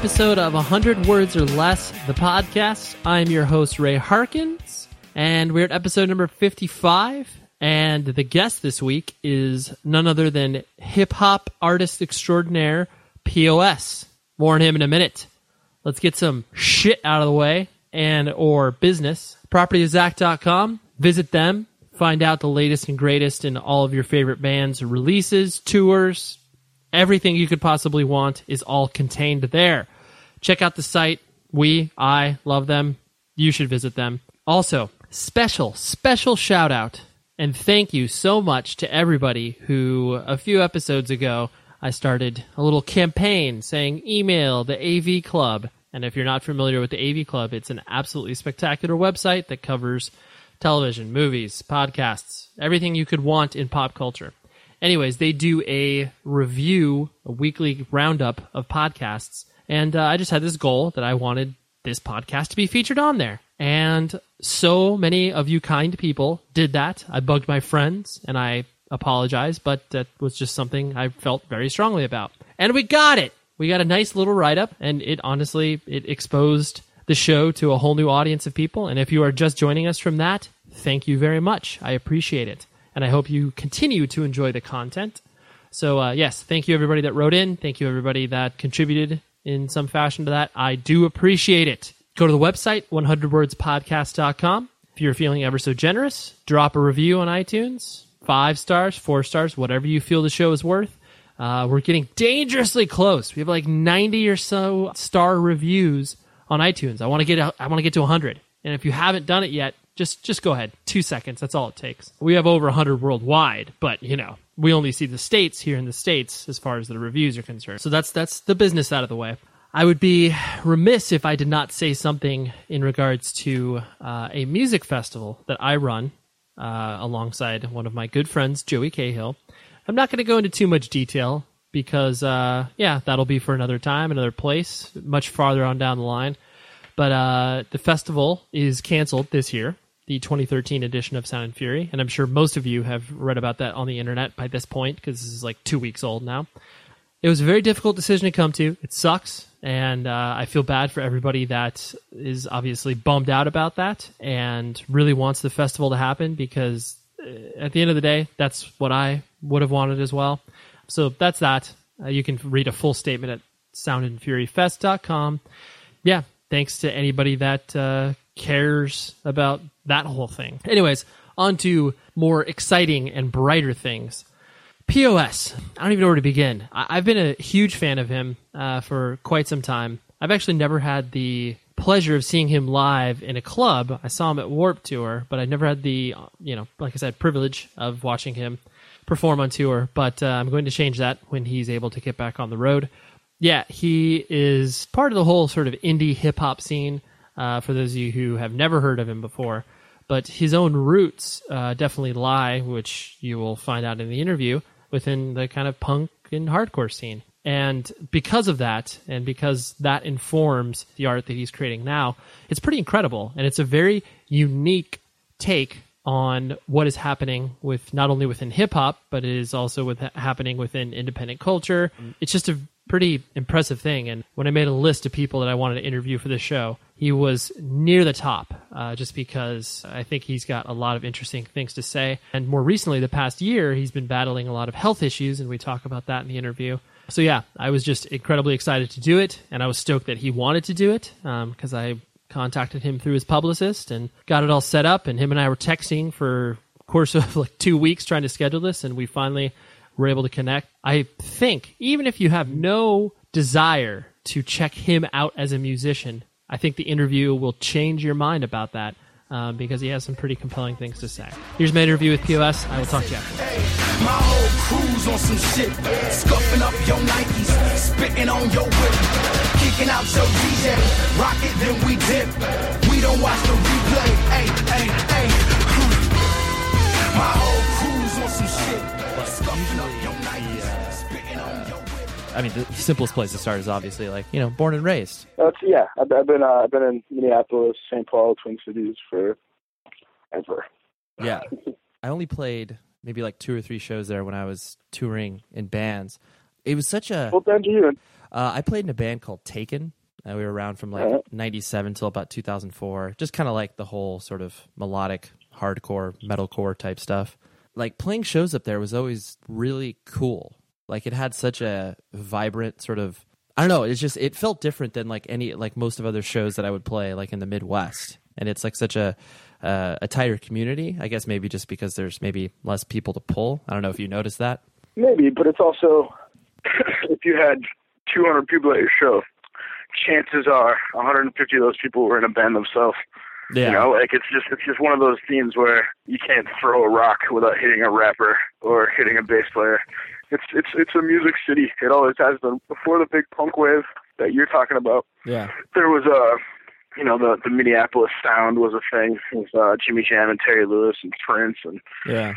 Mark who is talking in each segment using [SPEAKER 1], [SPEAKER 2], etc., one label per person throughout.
[SPEAKER 1] episode of 100 Words or Less, the podcast. I'm your host, Ray Harkins, and we're at episode number 55. And the guest this week is none other than hip hop artist extraordinaire, POS. More on him in a minute. Let's get some shit out of the way and or business. Propertyofzack.com. Visit them. Find out the latest and greatest in all of your favorite bands' releases, tours, everything you could possibly want is all contained there. Check out the site. We, I love them. You should visit them. Also, special, special shout out and thank you so much to everybody who a few episodes ago I started a little campaign saying email the AV Club. And if you're not familiar with the AV Club, it's an absolutely spectacular website that covers television, movies, podcasts, everything you could want in pop culture. Anyways, they do a review, a weekly roundup of podcasts. And uh, I just had this goal that I wanted this podcast to be featured on there. And so many of you kind people did that. I bugged my friends and I apologize, but that was just something I felt very strongly about. And we got it. We got a nice little write up and it honestly it exposed the show to a whole new audience of people. And if you are just joining us from that, thank you very much. I appreciate it. And I hope you continue to enjoy the content. So, uh, yes, thank you everybody that wrote in. Thank you everybody that contributed in some fashion to that. I do appreciate it. Go to the website, 100wordspodcast.com. If you're feeling ever so generous, drop a review on iTunes. Five stars, four stars, whatever you feel the show is worth. Uh, we're getting dangerously close. We have like 90 or so star reviews on iTunes. I want to get I want to get to 100. And if you haven't done it yet, just just go ahead. 2 seconds. That's all it takes. We have over 100 worldwide, but you know, we only see the states here in the states as far as the reviews are concerned. So that's that's the business out of the way. I would be remiss if I did not say something in regards to uh, a music festival that I run uh, alongside one of my good friends, Joey Cahill. I'm not going to go into too much detail because, uh, yeah, that'll be for another time, another place, much farther on down the line. But uh, the festival is canceled this year, the 2013 edition of Sound and Fury, and I'm sure most of you have read about that on the internet by this point because this is like two weeks old now. It was a very difficult decision to come to. It sucks, and uh, I feel bad for everybody that is obviously bummed out about that and really wants the festival to happen because uh, at the end of the day, that's what I would have wanted as well. So that's that. Uh, you can read a full statement at soundandfuryfest.com. Yeah, thanks to anybody that uh, cares about that whole thing. Anyways, on to more exciting and brighter things. POS. I don't even know where to begin. I- have been a huge fan of him uh, for quite some time. I've actually never had the pleasure of seeing him live in a club. I saw him at Warped Tour, but I never had the, you know, like I said, privilege of watching him perform on tour. But uh, I'm going to change that when he's able to get back on the road. Yeah, he is part of the whole sort of indie hip hop scene. Uh, for those of you who have never heard of him before, but his own roots uh, definitely lie, which you will find out in the interview, within the kind of punk and hardcore scene. And because of that, and because that informs the art that he's creating now, it's pretty incredible. And it's a very unique take on what is happening with not only within hip hop, but it is also with happening within independent culture. It's just a pretty impressive thing. And when I made a list of people that I wanted to interview for this show, he was near the top, uh, just because I think he's got a lot of interesting things to say. And more recently, the past year, he's been battling a lot of health issues, and we talk about that in the interview. So yeah, I was just incredibly excited to do it, and I was stoked that he wanted to do it because um, I contacted him through his publicist and got it all set up. And him and I were texting for course of like two weeks trying to schedule this, and we finally were able to connect. I think even if you have no desire to check him out as a musician, I think the interview will change your mind about that. Um, because he has some pretty compelling things to say. Here's my interview with POS. I will talk to you after. Hey, my whole crew's on some shit, scuffing up your Nikes, spitting on your whip, kicking out your DJ, rock it, then we dip. We don't watch the replay. Hey, hey, hey. My whole crew's on some shit. I mean, the simplest place to start is obviously like you know, born and raised.
[SPEAKER 2] That's yeah. I've, I've been uh, I've been in Minneapolis, St. Paul, Twin Cities for ever.
[SPEAKER 1] Yeah, I only played maybe like two or three shows there when I was touring in bands.
[SPEAKER 3] It was such a.
[SPEAKER 2] What band are you in?
[SPEAKER 3] Uh, I played in a band called Taken. Uh, we were around from like
[SPEAKER 2] Uh-huh.
[SPEAKER 3] 97 till about 2004. Just kind of like the whole sort of melodic, hardcore, metalcore type stuff. Like playing shows up there was always really cool. Like it had such a vibrant sort of. I don't know. It's just it felt different than like any like most of other shows that I would play like in the Midwest. And it's like such a uh, a tighter community. I guess maybe just because there's maybe less people to pull. I don't know if you noticed that.
[SPEAKER 2] Maybe, but it's also if you had 200 people at your show, chances are 150 of those people were in a band themselves.
[SPEAKER 3] Yeah.
[SPEAKER 2] You know, like it's just it's just one of those themes where you can't throw a rock without hitting a rapper or hitting a bass player. It's it's it's a music city. It always has been. Before the big punk wave that you're talking about,
[SPEAKER 3] Yeah.
[SPEAKER 2] there was a you know the the Minneapolis sound was a thing with uh, Jimmy Jam and Terry Lewis and Prince and
[SPEAKER 3] Yeah.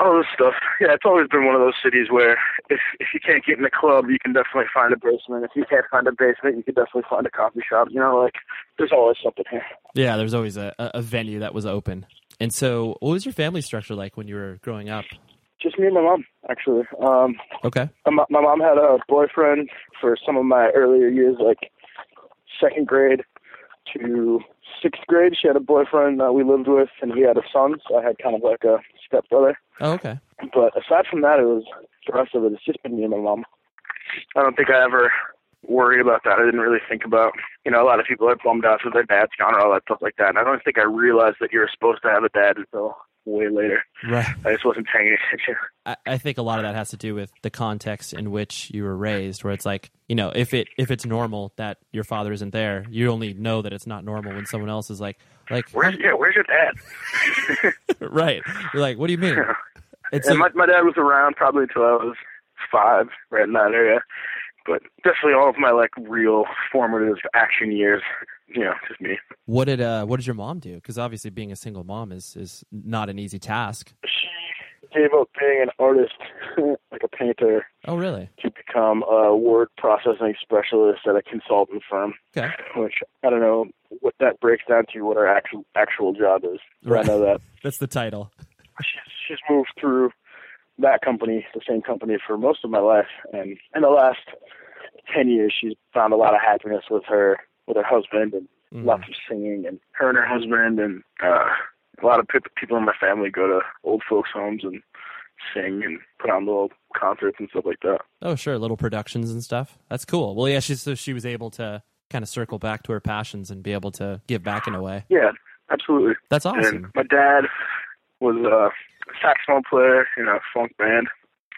[SPEAKER 2] all this stuff. Yeah, it's always been one of those cities where if if you can't get in a club, you can definitely find a basement. If you can't find a basement, you can definitely find a coffee shop. You know, like there's always something here.
[SPEAKER 3] Yeah, there's always a, a a venue that was open. And so, what was your family structure like when you were growing up?
[SPEAKER 2] Just me and my mom, actually. Um,
[SPEAKER 3] Okay.
[SPEAKER 2] my, my mom had a boyfriend for some of my earlier years, like second grade to sixth grade. She had a boyfriend that we lived with, and he had a son. So I had kind of like a stepbrother.
[SPEAKER 3] Oh, okay.
[SPEAKER 2] But aside from that, it was the rest of it. It's just been me and my mom. I don't think I ever worried about that. I didn't really think about, you know, a lot of people are bummed out that their dad's gone or all that stuff like that. And I don't think I realized that you're supposed to have a dad until way later.
[SPEAKER 3] Right.
[SPEAKER 2] I just wasn't paying attention.
[SPEAKER 3] I, I think a lot of that has to do with the context in which you were raised, where it's like, you know, if it if it's normal that your father isn't there, you only know that it's not normal when someone else is like, like,
[SPEAKER 2] Where's yeah? Where's your dad?
[SPEAKER 3] right? You're like, what do you mean? It's
[SPEAKER 2] and
[SPEAKER 3] like-
[SPEAKER 2] my my dad was around probably until I was five, right in that area. But definitely all of my like real formative action years, know, just me.
[SPEAKER 3] what did uh what did your mom do? Because obviously, being a single mom is is not an easy task.
[SPEAKER 2] She gave up being an artist, like a painter,
[SPEAKER 3] Oh, really?
[SPEAKER 2] to become a word processing specialist at a consultant firm.
[SPEAKER 3] Okay.
[SPEAKER 2] Which I don't know what that breaks down to, what her actual actual job is.
[SPEAKER 3] Right.
[SPEAKER 2] I know that
[SPEAKER 3] That's the title.
[SPEAKER 2] she's she's moved through that company, the same company, for most of my life, and in the last ten years, she's found a lot of happiness with her with her husband and
[SPEAKER 3] Mhm.
[SPEAKER 2] lots of singing, and her and her husband and uh, a lot of pe- people in my family go to old folks' homes and sing and put on little concerts and stuff like that.
[SPEAKER 3] Oh, sure, little productions and stuff. That's cool. Well, yeah, she so she was able to kind of circle back to her passions and be able to give back in a way.
[SPEAKER 2] Yeah, absolutely.
[SPEAKER 3] That's awesome.
[SPEAKER 2] And my dad was a saxophone player in a funk band,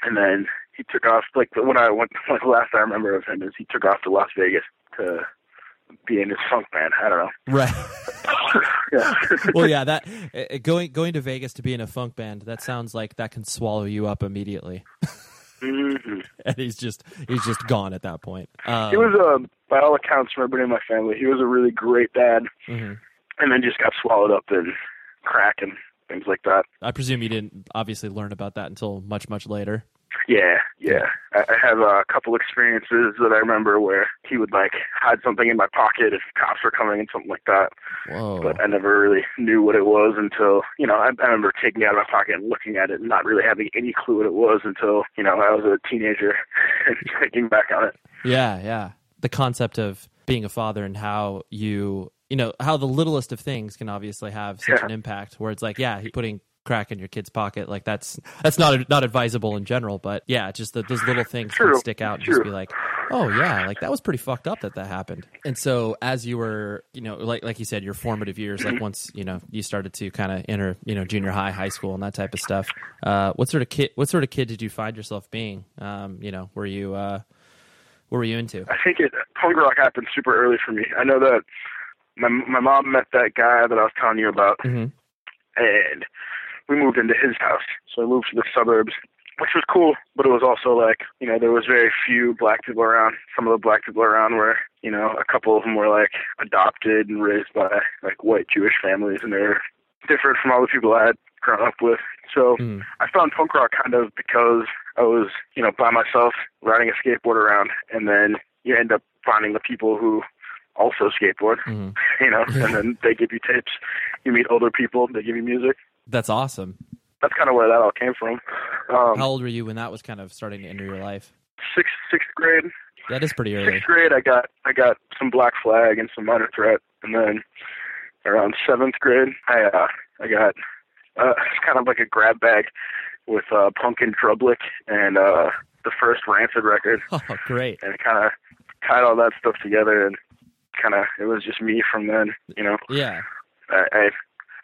[SPEAKER 2] and then he took off. Like when I went, like the last I remember of him is he took off to Las Vegas to be in his funk band. I don't know.
[SPEAKER 3] Right.
[SPEAKER 2] Yeah.
[SPEAKER 3] well, yeah, that uh, going going to Vegas to be in a funk band, that sounds like that can swallow you up immediately.
[SPEAKER 2] hmm
[SPEAKER 3] and he's just he's just gone at that point. Um,
[SPEAKER 2] He was a, by all accounts, from everybody in my family, he was a really great dad,
[SPEAKER 3] mhm.
[SPEAKER 2] and then just got swallowed up in crack and things like that.
[SPEAKER 3] I presume you didn't obviously learn about that until much much later.
[SPEAKER 2] Yeah, yeah. I, have a couple experiences that I remember where he would like hide something in my pocket if cops were coming and something like that.
[SPEAKER 3] Whoa.
[SPEAKER 2] But I never really knew what it was until you know I, I remember taking it out of my pocket and looking at it and not really having any clue what it was until you know I was a teenager and thinking back on it.
[SPEAKER 3] Yeah, yeah. The concept of being a father and how you, you know, how the littlest of things can obviously have such
[SPEAKER 2] Yeah.
[SPEAKER 3] an impact. Where it's like, yeah, he's putting crack in your kid's pocket, like that's that's not not advisable in general, but yeah, just that those little things can
[SPEAKER 2] True,
[SPEAKER 3] stick out and
[SPEAKER 2] true.
[SPEAKER 3] just be like, oh yeah, like that was pretty fucked up that that happened. And so as you were, you know, like like you said, your formative years, like once you know you started to kind of enter, you know, junior high, high school, and that type of stuff. Uh, what sort of kid? What sort of kid did you find yourself being? Um, you know, were you uh, what were you into?
[SPEAKER 2] I think it punk rock happened super early for me. I know that my my mom met that guy that I was telling you about,
[SPEAKER 3] hmm
[SPEAKER 2] and we moved into his house. So we moved to the suburbs, which was cool, but it was also like, you know, there was very few black people around. Some of the black people around were, you know, a couple of them were like adopted and raised by like white Jewish families and they're different from all the people I had grown up with. So
[SPEAKER 3] Mm.
[SPEAKER 2] I found punk rock kind of because I was, you know, by myself riding a skateboard around and then you end up finding the people who also skateboard,
[SPEAKER 3] Mhm.
[SPEAKER 2] you know, and then they give you tapes. You meet older people, they give you music
[SPEAKER 3] That's awesome.
[SPEAKER 2] that's kind of where that all came from. Um,
[SPEAKER 3] How old were you when that was kind of starting to enter your life?
[SPEAKER 2] sixth sixth grade.
[SPEAKER 3] That is pretty early.
[SPEAKER 2] Sixth grade, I got I got some Black Flag and some Minor Threat, and then around seventh grade, I uh, I got uh, kind of like a grab bag with uh, Punk in Drublic and uh, the first Rancid record,
[SPEAKER 3] Oh, great.
[SPEAKER 2] and it kind of tied all that stuff together, and kind of it was just me from then. You know,
[SPEAKER 3] Yeah.
[SPEAKER 2] I, I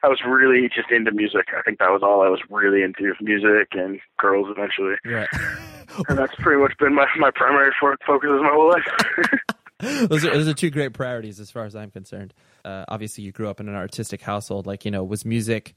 [SPEAKER 2] I was really just into music. I think that was all I was really into, music and girls eventually,
[SPEAKER 3] Right.
[SPEAKER 2] and that's pretty much been my my primary fo- focus my whole life.
[SPEAKER 3] those are those are two great priorities as far as I'm concerned. Uh, obviously, you grew up in an artistic household. Like, you know, was music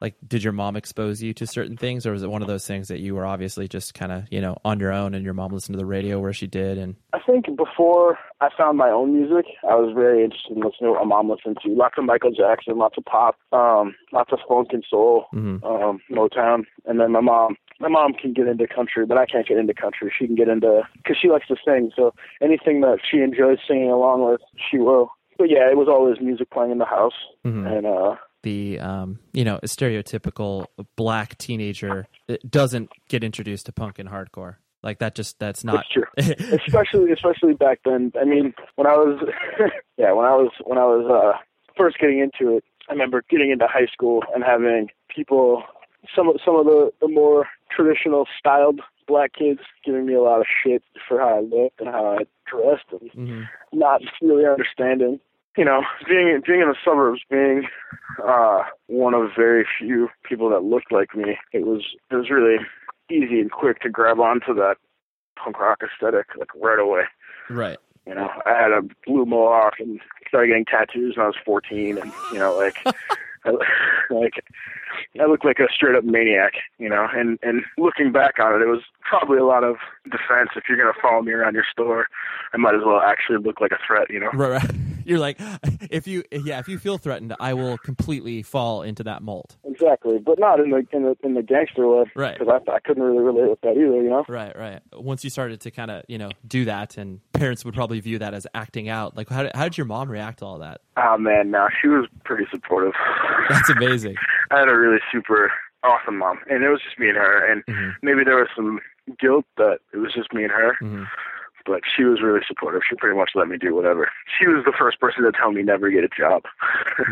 [SPEAKER 3] like? Did your mom expose you to certain things, or was it one of those things that you were obviously just kind of you know on your own, and your mom listened to the radio where she did, and
[SPEAKER 2] I think before I found my own music, I was very interested in listening to what my mom listened to. Lots of Michael Jackson, lots of pop, um, lots of funk and soul,
[SPEAKER 3] Mhm.
[SPEAKER 2] um, Motown. And then my mom, my mom can get into country, but I can't get into country. She can get into, because she likes to sing. So anything that she enjoys singing along with, she will. But yeah, it was always music playing in the house.
[SPEAKER 3] Mhm.
[SPEAKER 2] And, uh,
[SPEAKER 3] the um, you know stereotypical black teenager doesn't get introduced to punk and hardcore. Like that, just that's not
[SPEAKER 2] It's true. especially especially back then. I mean, when I was yeah, when I was when I was uh first getting into it, I remember getting into high school and having people some of some of the the more traditional styled black kids giving me a lot of shit for how I looked and how I dressed and
[SPEAKER 3] Mhm.
[SPEAKER 2] not really understanding. You know, being being in the suburbs, being uh one of very few people that looked like me, it was it was really easy and quick to grab onto that punk rock aesthetic like right away.
[SPEAKER 3] right.
[SPEAKER 2] You know, I had a blue mohawk and started getting tattoos when I was 14, and you know, like, I, like I looked like a straight up maniac. You know, and and looking back on it, it was probably a lot of defense. If you're gonna follow me around your store, I might as well actually look like a threat. You know.
[SPEAKER 3] Right, right. You're like, if you, yeah, if you feel threatened, I will completely fall into that mold.
[SPEAKER 2] Exactly, but not in the in the in the gangster way,
[SPEAKER 3] Right.
[SPEAKER 2] Because I I couldn't really relate with that either, you know.
[SPEAKER 3] Right, right. Once you started to kind of, you know, do that, and parents would probably view that as acting out. Like, how did, how did your mom react to all that?
[SPEAKER 2] Oh man, no, she was pretty supportive.
[SPEAKER 3] That's amazing.
[SPEAKER 2] I had a really super awesome mom, and it was just me and her. And
[SPEAKER 3] Mhm.
[SPEAKER 2] maybe there was some guilt that it was just me and her,
[SPEAKER 3] Mhm.
[SPEAKER 2] But she was really supportive. She pretty much let me do whatever. She was the first person to tell me never get a job.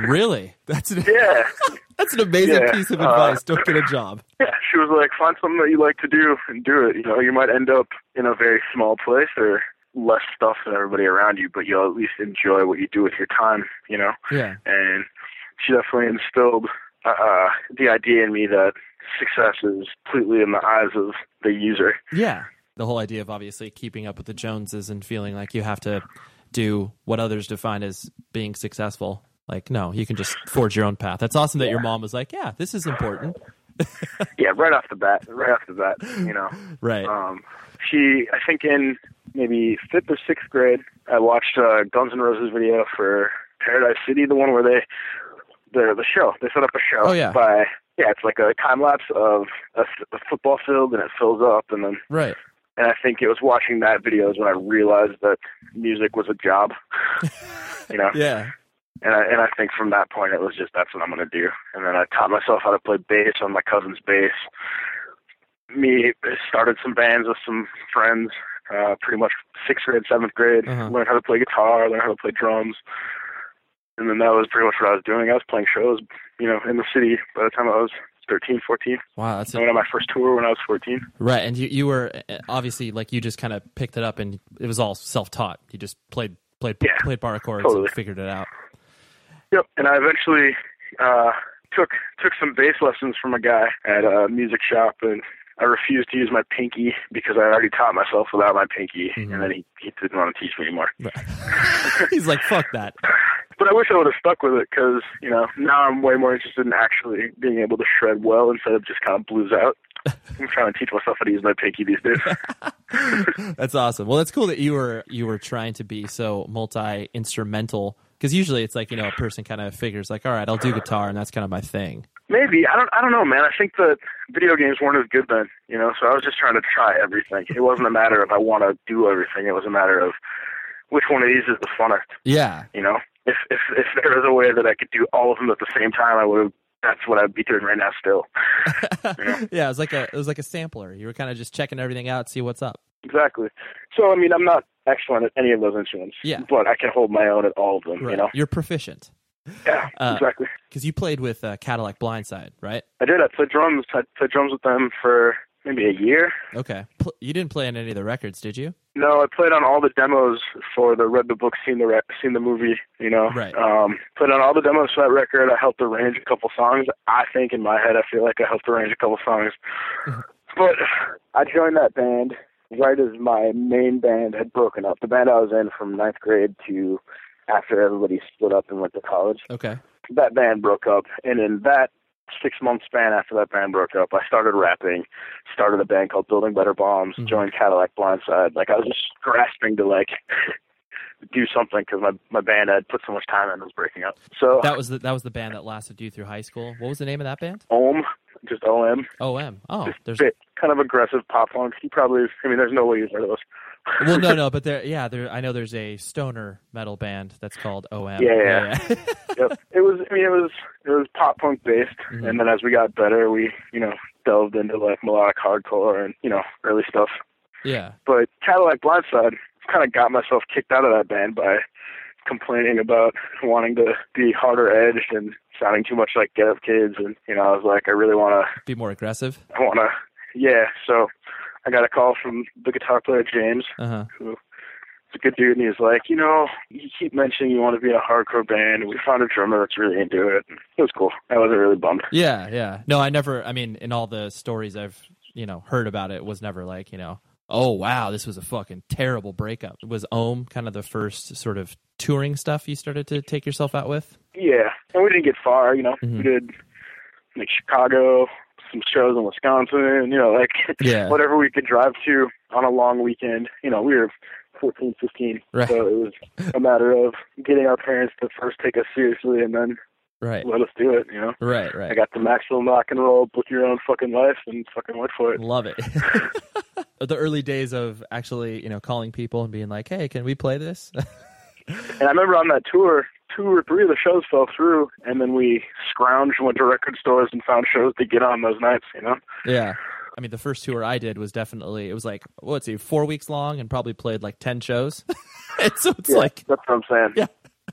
[SPEAKER 3] Really? That's an,
[SPEAKER 2] yeah,
[SPEAKER 3] that's an amazing
[SPEAKER 2] Yeah,
[SPEAKER 3] piece of
[SPEAKER 2] uh,
[SPEAKER 3] advice. Don't get a job.
[SPEAKER 2] yeah. She was like, find something that you like to do and do it. You know, you might end up in a very small place or less stuff than everybody around you, but you'll at least enjoy what you do with your time. You know.
[SPEAKER 3] Yeah.
[SPEAKER 2] and she definitely instilled uh, the idea in me that success is completely in the eyes of the user.
[SPEAKER 3] Yeah. The whole idea of obviously keeping up with the Joneses and feeling like you have to do what others define as being successful. Like, no, you can just forge your own path. That's awesome that your mom was like, yeah, this is important.
[SPEAKER 2] Yeah, right off the bat, right off the bat, you know.
[SPEAKER 3] Right.
[SPEAKER 2] Um, she, I think in maybe fifth or sixth grade, I watched uh, Guns N' Roses video for Paradise City, the one where they, the the show, they set up a show.
[SPEAKER 3] Oh, yeah.
[SPEAKER 2] By yeah, it's like a time lapse of a football field, and it fills up, and then
[SPEAKER 3] right.
[SPEAKER 2] And I think it was watching that video is when I realized that music was a job. you know,
[SPEAKER 3] Yeah.
[SPEAKER 2] and I and I think from that point it was just that's what I'm gonna do. And then I taught myself how to play bass on my cousin's bass. Me started some bands with some friends, uh, pretty much sixth grade, seventh grade.
[SPEAKER 3] Uh-huh.
[SPEAKER 2] Learned how to play guitar, learned how to play drums. And then that was pretty much what I was doing. I was playing shows, you know, in the city by the time I was 13, 14.
[SPEAKER 3] Wow. That's
[SPEAKER 2] I went on my first tour when I was 14.
[SPEAKER 3] right. And you, you were uh, obviously like you just kind of picked it up and it was all self taught. You just played, played,
[SPEAKER 2] Yeah,
[SPEAKER 3] played bar chords
[SPEAKER 2] totally.
[SPEAKER 3] and figured it out.
[SPEAKER 2] Yep. And I eventually uh, took took some bass lessons from a guy at a music shop, and I refused to use my pinky because I already taught myself without my pinky,
[SPEAKER 3] Mhm.
[SPEAKER 2] and then he, he didn't want to teach me anymore.
[SPEAKER 3] He's like, fuck that.
[SPEAKER 2] But I wish I would have stuck with it because you know now I'm way more interested in actually being able to shred well instead of just kind of blues out. I'm trying to teach myself how to use my pinky these days.
[SPEAKER 3] That's awesome. Well, that's cool that you were you were trying to be so multi instrumental because usually it's like you know a person kind of figures like, all right, I'll do guitar and that's kind of my thing.
[SPEAKER 2] Maybe I don't. I don't know, man. I think that video games weren't as good then, you know. So I was just trying to try everything. It wasn't a matter of I want to do everything. It was a matter of which one of these is the funnest.
[SPEAKER 3] Yeah,
[SPEAKER 2] You know, if if if there was a way that I could do all of them at the same time, I would have. That's what I'd be doing right now. Still,
[SPEAKER 3] yeah. It was like a it was like a sampler. You were kind of just checking everything out, see what's up.
[SPEAKER 2] exactly. So I mean, I'm not excellent at any of those instruments.
[SPEAKER 3] Yeah.
[SPEAKER 2] But I can hold my own at all of them.
[SPEAKER 3] Right.
[SPEAKER 2] You know.
[SPEAKER 3] You're proficient
[SPEAKER 2] Yeah.
[SPEAKER 3] Uh,
[SPEAKER 2] exactly.
[SPEAKER 3] because you played with uh, Cadillac Blindside, right?
[SPEAKER 2] I did. I played drums. I played drums with them for maybe a year.
[SPEAKER 3] Okay. You didn't play on any of the records, did you?
[SPEAKER 2] No, I played on all the demos for the read the book, seen the re- seen the movie. You know,
[SPEAKER 3] Right.
[SPEAKER 2] Um, played on all the demos for that record. I helped arrange a couple songs. I think in my head, I feel like I helped arrange a couple songs. but I joined that band right as my main band had broken up. The band I was in from ninth grade to after everybody split up and went to college.
[SPEAKER 3] Okay.
[SPEAKER 2] That band broke up, and in that six month span after that band broke up, I started rapping, started a band called Building Better Bombs,
[SPEAKER 3] Mhm.
[SPEAKER 2] joined Cadillac Blindside. Like I was just grasping to like do something because my my band had put so much time in and was breaking up. So
[SPEAKER 3] That was the that was the band that lasted you through high school. What was the name of that band?
[SPEAKER 2] OM, just OM,
[SPEAKER 3] OM. Oh,
[SPEAKER 2] just
[SPEAKER 3] there's
[SPEAKER 2] bit kind of aggressive pop punk. You probably, I mean, there's no way you've heard of those.
[SPEAKER 3] Well, no, no, but there, yeah, there. I know there's a stoner metal band that's called OM.
[SPEAKER 2] Yeah, yeah.
[SPEAKER 3] yeah.
[SPEAKER 2] yep. It was. I mean, it was. It was pop punk based,
[SPEAKER 3] Mhm.
[SPEAKER 2] and then as we got better, we, you know, delved into like melodic hardcore and you know early stuff.
[SPEAKER 3] yeah.
[SPEAKER 2] But Cadillac Blindside kind of got myself kicked out of that band by complaining about wanting to be harder edged and sounding too much like Get Up Kids, and you know, I was like, I really want to.
[SPEAKER 3] Be more aggressive.
[SPEAKER 2] I want to. Yeah. So I got a call from the guitar player James,
[SPEAKER 3] Uh huh.
[SPEAKER 2] who a good dude, and he's like, you know, you keep mentioning you want to be in a hardcore band, and we found a drummer that's really into it. It was cool. I wasn't really bummed.
[SPEAKER 3] Yeah, yeah. No, I never. I mean, in all the stories I've you know heard about it, it was never like you know, oh wow, this was a fucking terrible breakup. Was OM kind of the first sort of touring stuff you started to take yourself out with?
[SPEAKER 2] Yeah, and we didn't get far. You know,
[SPEAKER 3] Mhm.
[SPEAKER 2] we did like Chicago, some shows in Wisconsin. You know, like
[SPEAKER 3] Yeah.
[SPEAKER 2] whatever we could drive to on a long weekend. You know, we were 14, 15,
[SPEAKER 3] Right.
[SPEAKER 2] so it was a matter of getting our parents to first take us seriously and then
[SPEAKER 3] Right.
[SPEAKER 2] let us do it. You know.
[SPEAKER 3] Right. Right.
[SPEAKER 2] I got the Maximum Rocknroll, book your own fucking life, and fucking went for it.
[SPEAKER 3] Love it. the early days of actually, you know, calling people and being like, "Hey, can we play this?"
[SPEAKER 2] And I remember on that tour, two or three of the shows fell through, and then we scrounged, went to record stores, and found shows to get on those nights. You know.
[SPEAKER 3] yeah. I mean, the first tour I did was definitely it was like what's it, four weeks long, and probably played like ten shows. so it's
[SPEAKER 2] Yeah,
[SPEAKER 3] like
[SPEAKER 2] that's what I'm saying.
[SPEAKER 3] Yeah.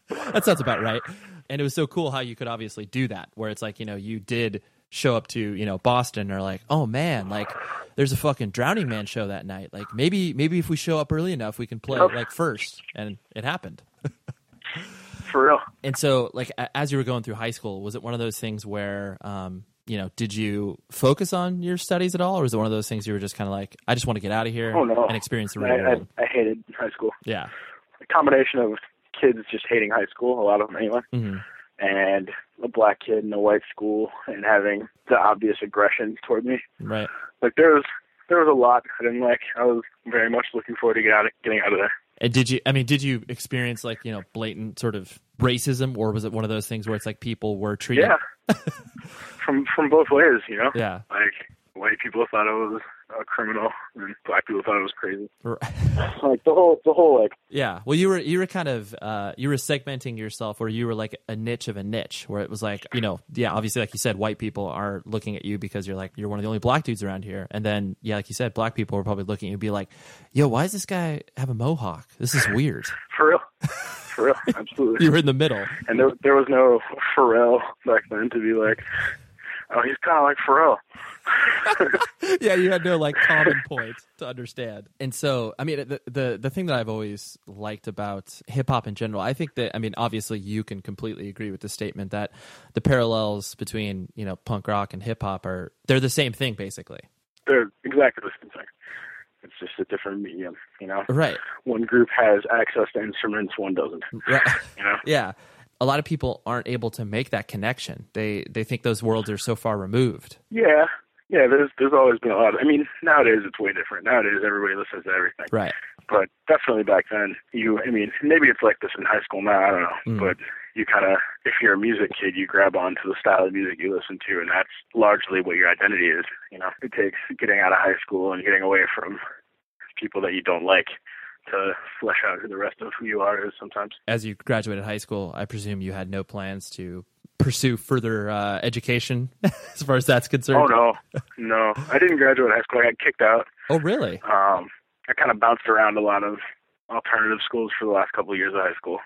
[SPEAKER 3] that sounds about right. And it was so cool how you could obviously do that, where it's like you know you did show up to you know Boston, or like oh man, like there's a fucking Drowningman show that night. Like maybe maybe if we show up early enough, we can play
[SPEAKER 2] Yep.
[SPEAKER 3] like first, and it happened.
[SPEAKER 2] For real.
[SPEAKER 3] And so, like, as you were going through high school, was it one of those things where, um, you know, did you focus on your studies at all, or was it one of those things you were just kind of like, I just want to get out of here
[SPEAKER 2] Oh, no.
[SPEAKER 3] and experience the real
[SPEAKER 2] I, I,
[SPEAKER 3] world?
[SPEAKER 2] I hated high school.
[SPEAKER 3] Yeah.
[SPEAKER 2] A combination of kids just hating high school, a lot of them anyway,
[SPEAKER 3] hmm
[SPEAKER 2] and a black kid in a white school and having the obvious aggression toward me.
[SPEAKER 3] Right.
[SPEAKER 2] Like there was there was a lot I didn't like. I was very much looking forward to get out of, getting out of there.
[SPEAKER 3] And did you? I mean, did you experience like you know blatant sort of racism, or was it one of those things where it's like people were treated?
[SPEAKER 2] Yeah. from from both ways, you know.
[SPEAKER 3] Yeah.
[SPEAKER 2] Like white people thought I was a criminal, and black people thought it was crazy. Like the whole the whole like
[SPEAKER 3] Yeah. Well, you were you were kind of uh, you were segmenting yourself, where you were like a niche of a niche, where it was like you know, yeah, obviously, like you said, white people are looking at you because you're like you're one of the only black dudes around here, and then yeah, like you said, black people are probably looking at you and be like, yo, why does this guy have a mohawk? This is weird.
[SPEAKER 2] for real, for real, absolutely.
[SPEAKER 3] you were in the middle.
[SPEAKER 2] And there there was no Pharrell back then to be like, oh, he's kind of like Pharrell.
[SPEAKER 3] yeah, you had no like common point to understand. And so, I mean, the the the thing that I've always liked about hip hop in general, I think that I mean, obviously, you can completely agree with the statement that the parallels between you know punk rock and hip hop are they're the same thing basically.
[SPEAKER 2] They're exactly the same thing. It's just a different medium, you know.
[SPEAKER 3] Right.
[SPEAKER 2] One group has access to instruments, one doesn't.
[SPEAKER 3] Right.
[SPEAKER 2] You know.
[SPEAKER 3] yeah. A lot of people aren't able to make that connection. They they think those worlds are so far removed.
[SPEAKER 2] Yeah, yeah. There's there's always been a lot. Of, I mean, nowadays it's way different. Nowadays everybody listens to everything.
[SPEAKER 3] Right.
[SPEAKER 2] But definitely back then, you. I mean, maybe it's like this in high school now. I don't know.
[SPEAKER 3] Mm.
[SPEAKER 2] But you kind of, if you're a music kid, you grab onto the style of music you listen to, and that's largely what your identity is. You know, it takes getting out of high school and getting away from people that you don't like to flesh out who the rest of who you are is sometimes.
[SPEAKER 3] As you graduated high school, I presume you had no plans to pursue further uh, education as far as that's concerned.
[SPEAKER 2] Oh no, no, I didn't graduate high school. I got kicked out.
[SPEAKER 3] Oh, really?
[SPEAKER 2] Um, I kind of bounced around a lot of alternative schools for the last couple of years of high school,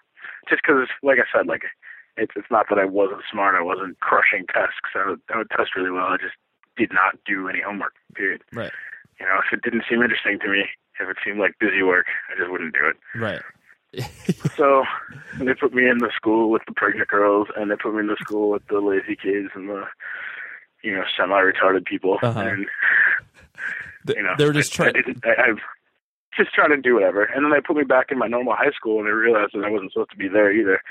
[SPEAKER 2] just because, like I said, like it's it's not that I wasn't smart, I wasn't crushing tests. I would I would test really well. I just did not do any homework. Period.
[SPEAKER 3] Right.
[SPEAKER 2] You know, if it didn't seem interesting to me, if it seemed like busy work, I just wouldn't do it.
[SPEAKER 3] Right.
[SPEAKER 2] So they put me in the school with the pregnant girls, and they put me in the school with the lazy kids and the, you know, semi-retarded people.
[SPEAKER 3] Uh-huh.
[SPEAKER 2] And you know,
[SPEAKER 3] they were just trying.
[SPEAKER 2] I, I've just trying to do whatever. And then they put me back in my normal high school, and I realized that I wasn't supposed to be there either.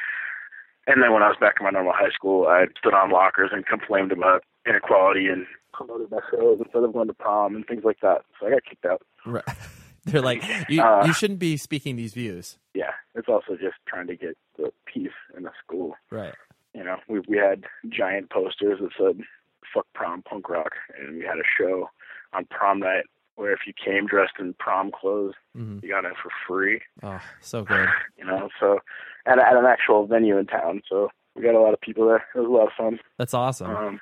[SPEAKER 2] And then when I was back in my normal high school, I stood on lockers and complained about inequality and promoted my shows instead of going to prom and things like that. So I got kicked out.
[SPEAKER 3] Right. They're like, you,
[SPEAKER 2] Uh,
[SPEAKER 3] you shouldn't be speaking these views.
[SPEAKER 2] Yeah, it's also just trying to get the peace in the school.
[SPEAKER 3] Right.
[SPEAKER 2] You know, we we had giant posters that said "fuck prom punk rock," and we had a show on prom night where if you came dressed in prom clothes,
[SPEAKER 3] hmm
[SPEAKER 2] you got in for free.
[SPEAKER 3] Oh, so good.
[SPEAKER 2] You know, so at, at an actual venue in town. So we got a lot of people there. It was a lot of fun.
[SPEAKER 3] That's awesome.
[SPEAKER 2] Um,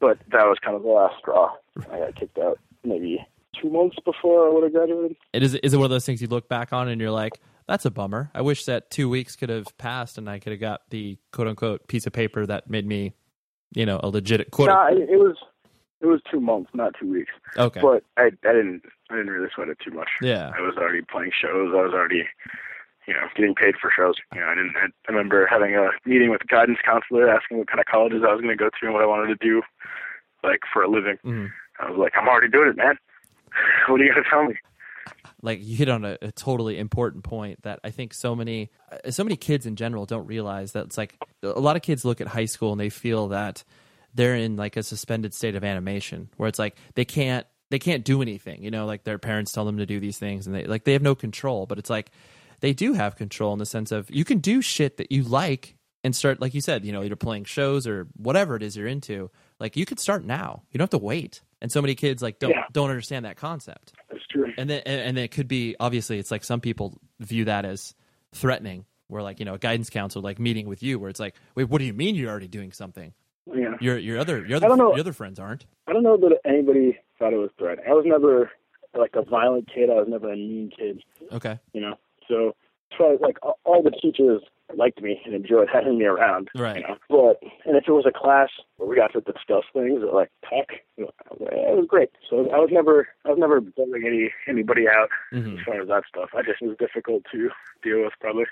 [SPEAKER 2] but that was kind of the last straw. I got kicked out maybe two months before I would have graduated.
[SPEAKER 3] It is. Is it one of those things you look back on and you're like, "That's a bummer. I wish that two weeks could have passed and I could have got the quote unquote piece of paper that made me, you know, a legit quote."
[SPEAKER 2] Nah, it, it was it was two months, not two weeks.
[SPEAKER 3] okay.
[SPEAKER 2] But I I didn't I didn't really sweat it too much.
[SPEAKER 3] yeah.
[SPEAKER 2] I was already playing shows. I was already, you know, getting paid for shows. You know, I didn't. I, I remember having a meeting with a guidance counselor, asking what kind of colleges I was going to go to and what I wanted to do, like for a living.
[SPEAKER 3] Mhm.
[SPEAKER 2] I was like, I'm already doing it, man. What do you going to tell me?
[SPEAKER 3] like you hit on a, a totally important point that I think so many uh, so many kids in general don't realize that it's like a lot of kids look at high school and they feel that they're in like a suspended state of animation where it's like they can't they can't do anything you know like their parents tell them to do these things and they like they have no control but it's like they do have control in the sense of you can do shit that you like and start like you said you know you're playing shows or whatever it is you're into like you could start now you don't have to wait and so many kids like don't
[SPEAKER 2] Yeah.
[SPEAKER 3] don't understand that concept
[SPEAKER 2] That's true.
[SPEAKER 3] and then and, and then it could be obviously it's like some people view that as threatening where like you know a guidance counselor like meeting with you where it's like wait what do you mean you're already doing something
[SPEAKER 2] Yeah.
[SPEAKER 3] your your other your other your other friends aren't
[SPEAKER 2] I don't know that anybody thought it was threatening. I was never like a violent kid. I was never a mean kid.
[SPEAKER 3] okay
[SPEAKER 2] You know, so so like all- all the teachers liked me and enjoyed having me around.
[SPEAKER 3] Right.
[SPEAKER 2] You know, but and if it was a class where we got to discuss things or like tech, you know, it was great. So I was never I was never building any anybody out
[SPEAKER 3] hmm
[SPEAKER 2] as far as that stuff. I just it was difficult to deal with probably.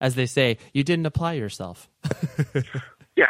[SPEAKER 3] as they say you didn't apply yourself
[SPEAKER 2] Yeah.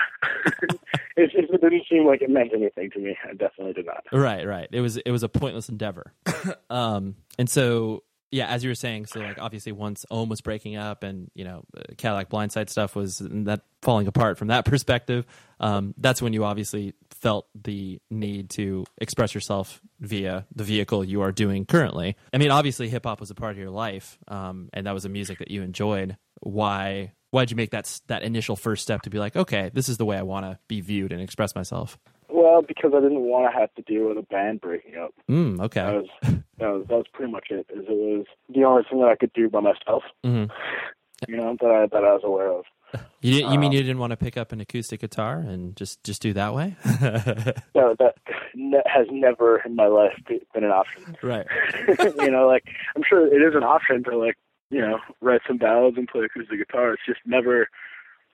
[SPEAKER 2] it, it, it didn't seem like it meant anything to me. I definitely did not.
[SPEAKER 3] right right it was it was a pointless endeavor um and so yeah as you were saying so like obviously once OM was breaking up and you know uh, cadillac blindside stuff was that falling apart from that perspective um that's when you obviously felt the need to express yourself via the vehicle you are doing currently. I mean obviously hip hop was a part of your life um and that was a music that you enjoyed. Why why'd you make that that initial first step to be like okay this is the way i want to be viewed and express myself
[SPEAKER 2] Well, because I didn't want to have to deal with a band breaking up.
[SPEAKER 3] mm,
[SPEAKER 2] That
[SPEAKER 3] okay
[SPEAKER 2] was that was that was pretty much it. Is it was the only thing that I could do by myself.
[SPEAKER 3] hmm
[SPEAKER 2] You know that I that I was aware of.
[SPEAKER 3] You you mean
[SPEAKER 2] Um,
[SPEAKER 3] you didn't want to pick up an acoustic guitar and just just do that way?
[SPEAKER 2] No, that has never in my life been an option.
[SPEAKER 3] right.
[SPEAKER 2] you know, like I'm sure it is an option to like you know write some ballads and play acoustic guitar. It's just never.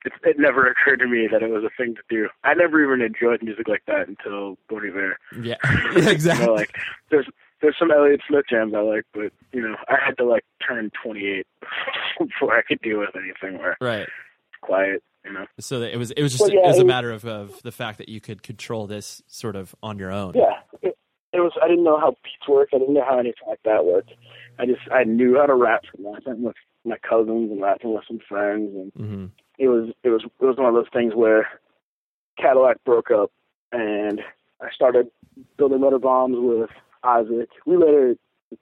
[SPEAKER 2] It, it never occurred to me that it was a thing to do. I never even enjoyed music like that until Bon Iver.
[SPEAKER 3] Yeah. yeah
[SPEAKER 2] You
[SPEAKER 3] exactly.
[SPEAKER 2] know, like there's there's some Elliott Smith jams I like, but you know I had to like turn 28 before I could deal with anything where
[SPEAKER 3] right.
[SPEAKER 2] it's quiet. You know.
[SPEAKER 3] So that it was it was just
[SPEAKER 2] Well, yeah,
[SPEAKER 3] it was a matter of, of the fact that you could control this sort of on your own.
[SPEAKER 2] Yeah, it, it was. I didn't know how beats work. I didn't know how anything like that worked. I just I knew how to rap from rapping with my cousins and rapping with some friends, and
[SPEAKER 3] hmm
[SPEAKER 2] it was it was it was one of those things where Cadillac broke up, and I started Building Better Bombs with Isaac. We later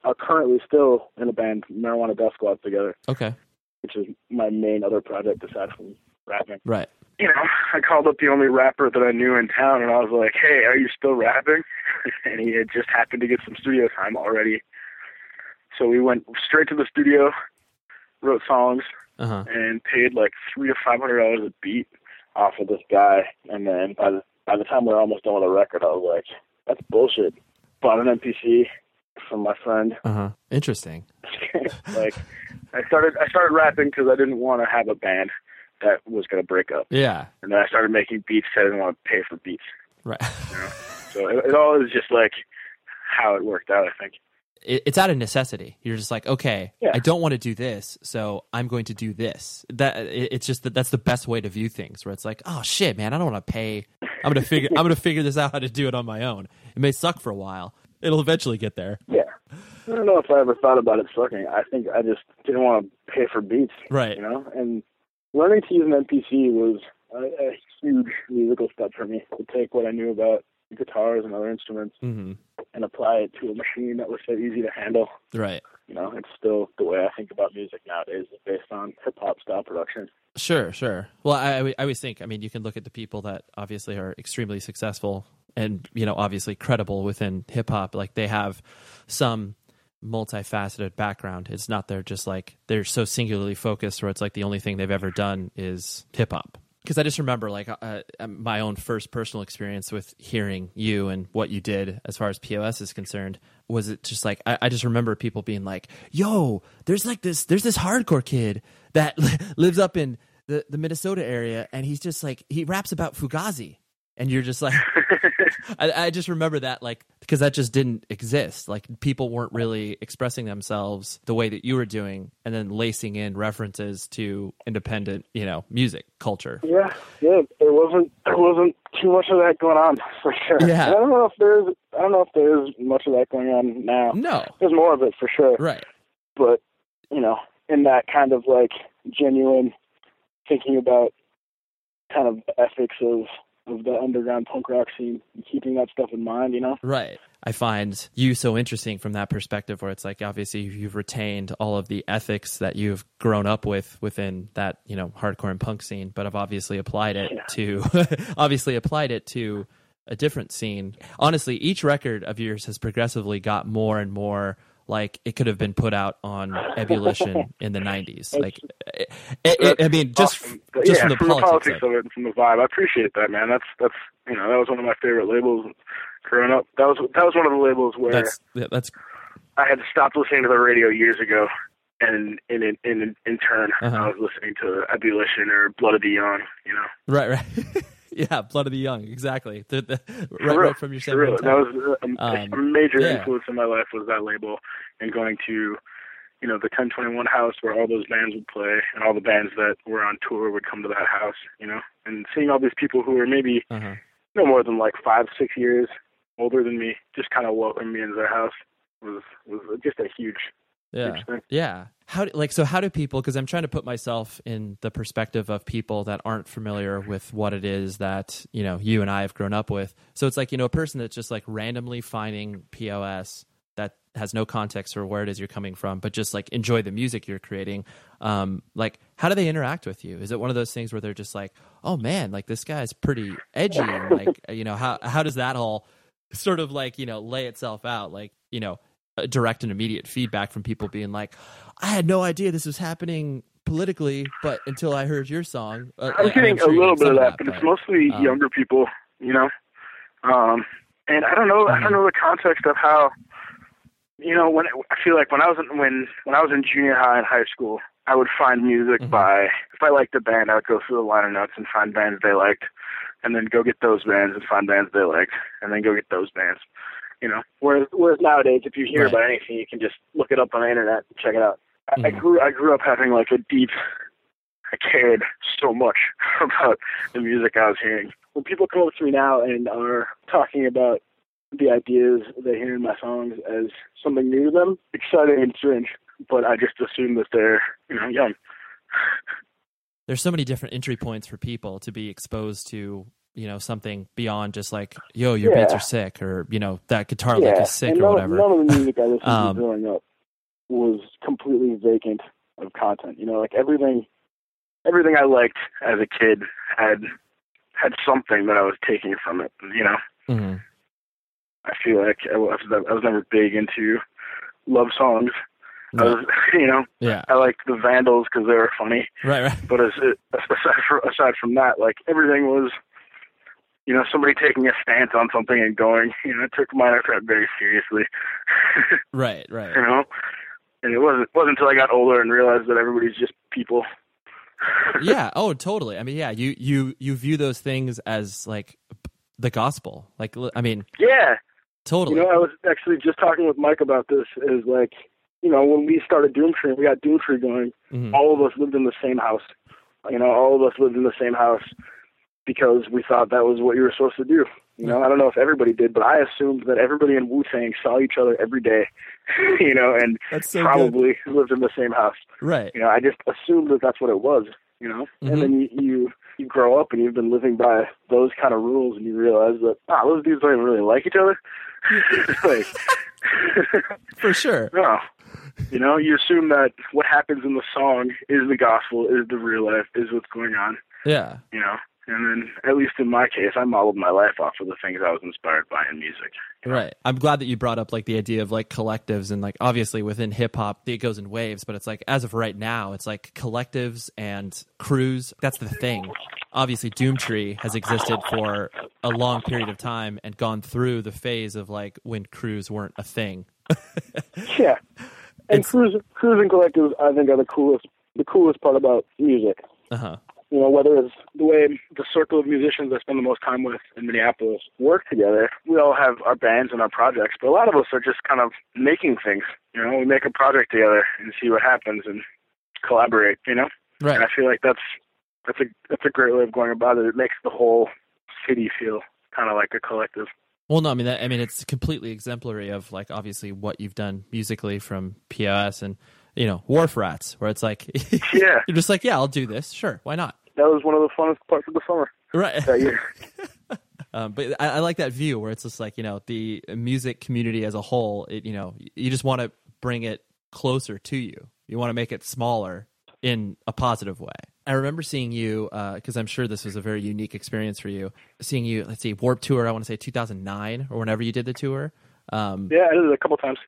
[SPEAKER 2] are currently still in a band, Marijuana Death Squad, together,
[SPEAKER 3] Okay.
[SPEAKER 2] which is my main other project aside from rapping.
[SPEAKER 3] Right.
[SPEAKER 2] you know, I called up the only rapper that I knew in town, and I was like, "Hey, are you still rapping?" and he had just happened to get some studio time already. So we went straight to the studio, wrote songs,
[SPEAKER 3] Uh huh.
[SPEAKER 2] and paid like three to five hundred dollars a beat off of this guy. And then by the by the time we were almost done with the record, I was like, "That's bullshit." Bought an MPC, from my friend.
[SPEAKER 3] Uh huh. Interesting.
[SPEAKER 2] like I started I started rapping because I didn't want to have a band that was going to break up,
[SPEAKER 3] Yeah.
[SPEAKER 2] and then I started making beats because I didn't want to pay for beats.
[SPEAKER 3] Right.
[SPEAKER 2] You know? So it, it all is just like how it worked out. I think.
[SPEAKER 3] It, it's out of necessity. You're just like, okay,
[SPEAKER 2] Yeah.
[SPEAKER 3] I don't want to do this, so I'm going to do this. That it, it's just that that's the best way to view things. Where it's like, oh shit, man, I don't want to pay. I'm gonna figure. I'm gonna figure this out how to do it on my own. It may suck for a while. It'll eventually get there.
[SPEAKER 2] Yeah. I don't know if I ever thought about it sucking. I think I just didn't want to pay for beats.
[SPEAKER 3] Right.
[SPEAKER 2] You know, and learning to use an MPC was a, a huge musical step for me to take what I knew about guitars and other instruments
[SPEAKER 3] hmm
[SPEAKER 2] and apply it to a machine that was so easy to handle.
[SPEAKER 3] Right.
[SPEAKER 2] You know, it's still the way I think about music nowadays, is based on hip hop style production.
[SPEAKER 3] Sure, sure. Well, I, I, I always think, I mean, you can look at the people that obviously are extremely successful and, you know, obviously credible within hip hop. Like they have some multifaceted background. It's not they're just like, they're so singularly focused where it's like the only thing they've ever done is hip hop. Because I just remember like uh, my own first personal experience with hearing you and what you did as far as POS is concerned was it just like I, I just remember people being like, "Yo, there's like this there's this hardcore kid that lives up in the the Minnesota area and he's just like he raps about Fugazi." And you're just like I, I just remember that like because that just didn't exist. Like people weren't really expressing themselves the way that you were doing and then lacing in references to independent, you know, music culture.
[SPEAKER 2] Yeah, yeah. There wasn't there wasn't too much of that going on for sure.
[SPEAKER 3] Yeah.
[SPEAKER 2] I don't know if there's I don't know if there is much of that going on now.
[SPEAKER 3] No.
[SPEAKER 2] There's more of it for sure.
[SPEAKER 3] Right.
[SPEAKER 2] But you know, in that kind of like genuine thinking about kind of ethics of of the underground punk rock scene and keeping that stuff in mind, you know?
[SPEAKER 3] Right. I find you so interesting from that perspective where it's like obviously you've retained all of the ethics that you've grown up with within that, you know, hardcore and punk scene, but I've obviously applied it
[SPEAKER 2] Yeah.
[SPEAKER 3] to obviously applied it to a different scene. Honestly, each record of yours has progressively got more and more like it could have been put out on Ebullition in the 90s. Like it, it, I mean just
[SPEAKER 2] Awesome.
[SPEAKER 3] just
[SPEAKER 2] yeah,
[SPEAKER 3] from the politics, of
[SPEAKER 2] of it and from the vibe. I appreciate that, man. That's that's you know, that was one of my favorite labels growing up. That was that was one of the labels where
[SPEAKER 3] That's yeah, that's
[SPEAKER 2] I had stopped listening to the radio years ago, and in in in, in turn,
[SPEAKER 3] Uh-huh.
[SPEAKER 2] I was listening to Ebullition or Blood of the Young. You know,
[SPEAKER 3] right, right. yeah, Blood of the Young, exactly. The, the, right, right from your seven.
[SPEAKER 2] That was a,
[SPEAKER 3] Um,
[SPEAKER 2] a major
[SPEAKER 3] yeah.
[SPEAKER 2] influence in my life was that label, and going to, you know, the 1021 house where all those bands would play, and all the bands that were on tour would come to that house. You know, and seeing all these people who were maybe
[SPEAKER 3] Uh-huh.
[SPEAKER 2] no more than like five, six years older than me, just kind of welcome me into their house was was just a huge,
[SPEAKER 3] Yeah. Yeah. How do, like so how do people because I'm trying to put myself in the perspective of people that aren't familiar with what it is that, you know, you and I have grown up with. So it's like, you know, a person that's just like randomly finding POS that has no context for where it is you're coming from, but just like enjoy the music you're creating. Um, like how do they interact with you? Is it one of those things where they're just like, "Oh man, like this guy's pretty edgy," and like you know how how does that all sort of like you know lay itself out? Like you know, direct and immediate feedback from people being like, "I had no idea this was happening." politically but until i heard your song uh,
[SPEAKER 2] I'm getting
[SPEAKER 3] sure
[SPEAKER 2] a little bit of that, but it's mostly
[SPEAKER 3] um,
[SPEAKER 2] younger people, you know. Um, and I don't know, I don't know the context of how, you know, when I feel like when I was in, when when I was in junior high and high school, I would find music
[SPEAKER 3] Mhm.
[SPEAKER 2] by if I liked a band, I would go through the liner notes and find bands they liked, and then go get those bands and find bands they liked, and then go get those bands. You know, whereas whereas nowadays, if you hear
[SPEAKER 3] Right.
[SPEAKER 2] about anything, you can just look it up on the internet and check it out. I, I
[SPEAKER 3] mm-hmm.
[SPEAKER 2] grew I grew up having like a deep I cared so much about the music I was hearing. When people come up to me now and are talking about the ideas they hear in my songs as something new to them, exciting and strange. But I just assume that they're, you know, young.
[SPEAKER 3] there's so many different entry points for people to be exposed to you know something beyond just like yo your beats are sick or you know that guitar lick is sick
[SPEAKER 2] and
[SPEAKER 3] or
[SPEAKER 2] none,
[SPEAKER 3] whatever
[SPEAKER 2] none of the music I listened
[SPEAKER 3] Um,
[SPEAKER 2] to growing up was completely vacant of content. You know, like everything, everything I liked as a kid had had something that I was taking from it. You know.
[SPEAKER 3] Mhm.
[SPEAKER 2] I feel like I was, I was never big into love songs. I was, you know,
[SPEAKER 3] yeah
[SPEAKER 2] I liked the Vandals because they were funny.
[SPEAKER 3] right right
[SPEAKER 2] But as aside from, aside from that, like everything was you know, somebody taking a stance on something and going, you know, I took minor threat very seriously.
[SPEAKER 3] right, right.
[SPEAKER 2] You know? And it wasn't wasn't until I got older and realized that everybody's just people.
[SPEAKER 3] yeah, oh totally. I mean, yeah, you you you view those things as like the gospel. Like I mean
[SPEAKER 2] Yeah.
[SPEAKER 3] Totally.
[SPEAKER 2] You know, I was actually just talking with Mike about this is like, you know, when we started Doomtree, we got Doomtree going,
[SPEAKER 3] Mhm.
[SPEAKER 2] all of us lived in the same house. You know, all of us lived in the same house because we thought that was what you were supposed to do. You know, I don't know if everybody did, but I assumed that everybody in Wu Tang saw each other every day, you know, and
[SPEAKER 3] so good.
[SPEAKER 2] probably lived in the same house.
[SPEAKER 3] Right.
[SPEAKER 2] You know, I just assumed that that's what it was, you know,
[SPEAKER 3] Mhm.
[SPEAKER 2] and then you, you you grow up and you've been living by those kind of rules, and you realize that ah, those dudes don't even really like each other. like,
[SPEAKER 3] For sure.
[SPEAKER 2] no, you know, you assume that what happens in the song is the gospel, is the real life, is what's going on,
[SPEAKER 3] Yeah.
[SPEAKER 2] you know. And then, at least in my case, I modeled my life off of the things I was inspired by in music.
[SPEAKER 3] Right. I'm glad that you brought up like the idea of like collectives and like obviously within hip hop it goes in waves, but it's like as of right now, it's like collectives and crews. That's the thing. Obviously, Doomtree has existed for a long period of time and gone through the phase of like when crews weren't a thing.
[SPEAKER 2] Yeah, and
[SPEAKER 3] crews,
[SPEAKER 2] cruise, cruising collectives, I think, are the coolest. The coolest part about music.
[SPEAKER 3] Uh huh.
[SPEAKER 2] You know, whether it's the way the circle of musicians I spend the most time with in Minneapolis work together. We all have our bands and our projects, but a lot of us are just kind of making things. You know, we make a project together and see what happens and collaborate. You know, and
[SPEAKER 3] Right.
[SPEAKER 2] I feel like that's that's a that's a great way of going about it. It makes the whole city feel kind of like a collective.
[SPEAKER 3] Well, no, I mean, that, I mean, it's completely exemplary of like obviously what you've done musically from POS and you know Wharf Rats, where it's like
[SPEAKER 2] Yeah,
[SPEAKER 3] you're just like, yeah, I'll do this, sure, why not?
[SPEAKER 2] That was one of the funnest parts of the summer
[SPEAKER 3] Right.
[SPEAKER 2] that year.
[SPEAKER 3] Um, but I, I like that view where it's just like you know the music community as a whole. It, you know, you just want to bring it closer to you. You want to make it smaller in a positive way. I remember seeing you because I'm sure this was a very unique experience for you. Seeing you, let's see, Warped Tour. I want to say 2009 or whenever you did the tour. Um,
[SPEAKER 2] yeah, I did it a couple times.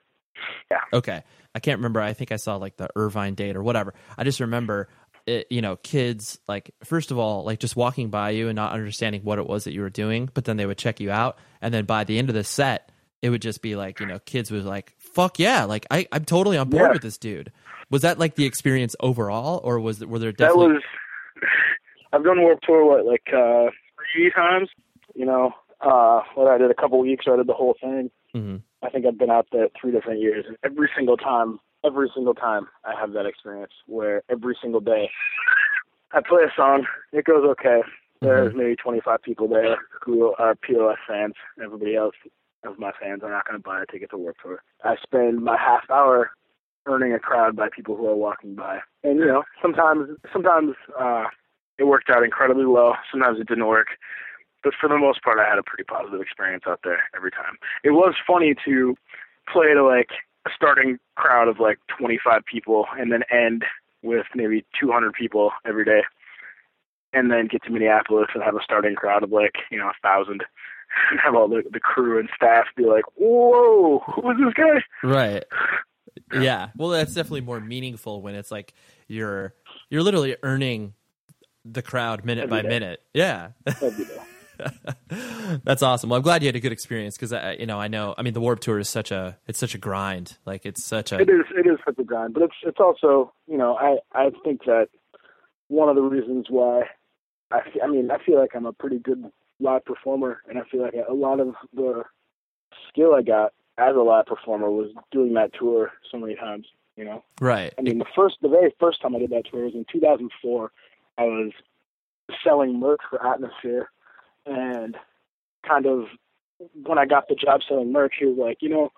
[SPEAKER 2] Yeah.
[SPEAKER 3] Okay. I can't remember. I think I saw like the Irvine date or whatever. I just remember it, you know, kids like first of all, like just walking by you and not understanding what it was that you were doing, but then they would check you out and then by the end of the set, it would just be like, you know, kids was like, "Fuck yeah, like I I'm totally on board
[SPEAKER 2] Yeah.
[SPEAKER 3] with this dude." Was that like the experience overall or was were there
[SPEAKER 2] That
[SPEAKER 3] definitely
[SPEAKER 2] was. I've done Warped Tour what like uh three times. You know, uh, what I did a couple weeks. I did the whole thing.
[SPEAKER 3] Mhm.
[SPEAKER 2] I think I've been out there three different years, and every single time, every single time, I have that experience where every single day I play a song, it goes okay. There's maybe 25 people there who are POS fans. Everybody else of my fans are not going to buy a ticket to Warped Tour. I spend my half hour earning a crowd by people who are walking by, and you know, sometimes, sometimes uh, it worked out incredibly well. Sometimes it didn't work but for the most part, I had a pretty positive experience out there every time. It was funny to play to like a starting crowd of like 25 people and then end with maybe 200 people every day, and then get to Minneapolis and have a starting crowd of like you know a thousand, and have all the the crew and staff be like, "Whoa, who is this guy?"
[SPEAKER 3] Right. Yeah. Well, that's definitely more meaningful when it's like you're you're literally earning the crowd minute
[SPEAKER 2] Every
[SPEAKER 3] by
[SPEAKER 2] day.
[SPEAKER 3] minute. Yeah. That's awesome. Well, I'm glad you had a good experience because I, uh, you know, I know. I mean, the Warped Tour is such a it's such a grind. Like it's such a
[SPEAKER 2] It is it is such a grind, but it's it's also you know I I think that one of the reasons why I I mean I feel like I'm a pretty good live performer, and I feel like a lot of the skill I got as a live performer was doing that tour so many times. You know,
[SPEAKER 3] right.
[SPEAKER 2] I mean the first the very first time I did that tour was in 2004. I was selling merch for Atmosphere, and kind of when I got the job selling merch, he was like, you know,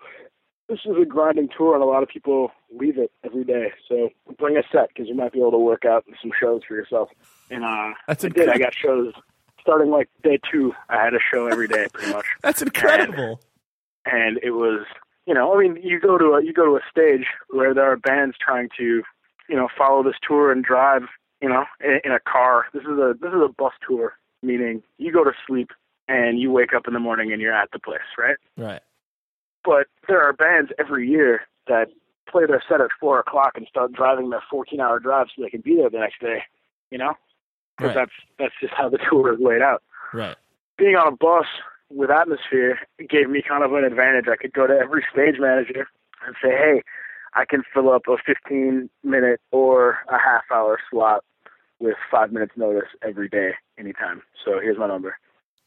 [SPEAKER 2] this is a grinding tour, and a lot of people leave it every day. So bring a set because you might be able to work out some shows for yourself. And uh,
[SPEAKER 3] That's
[SPEAKER 2] I did. I got shows starting like day two. I had a show every day, pretty much
[SPEAKER 3] That's incredible.
[SPEAKER 2] and it was you know i mean you go to a you go to a stage where there are bands trying to you know follow this tour and drive you know in, in a car this is a this is a bus tour meaning you go to sleep and you wake up in the morning and you're at the place right
[SPEAKER 3] Right.
[SPEAKER 2] but there are bands every year that play their set at four o'clock and start driving their 14 hour drive so they can be there the next day you know because
[SPEAKER 3] Right.
[SPEAKER 2] that's that's just how the tour is laid out
[SPEAKER 3] Right.
[SPEAKER 2] being on a bus with atmosphere gave me kind of an advantage. I could go to every stage manager and say, "Hey, I can fill up a 15 minute or a half hour slot with five minutes notice every day, anytime. So here's my number."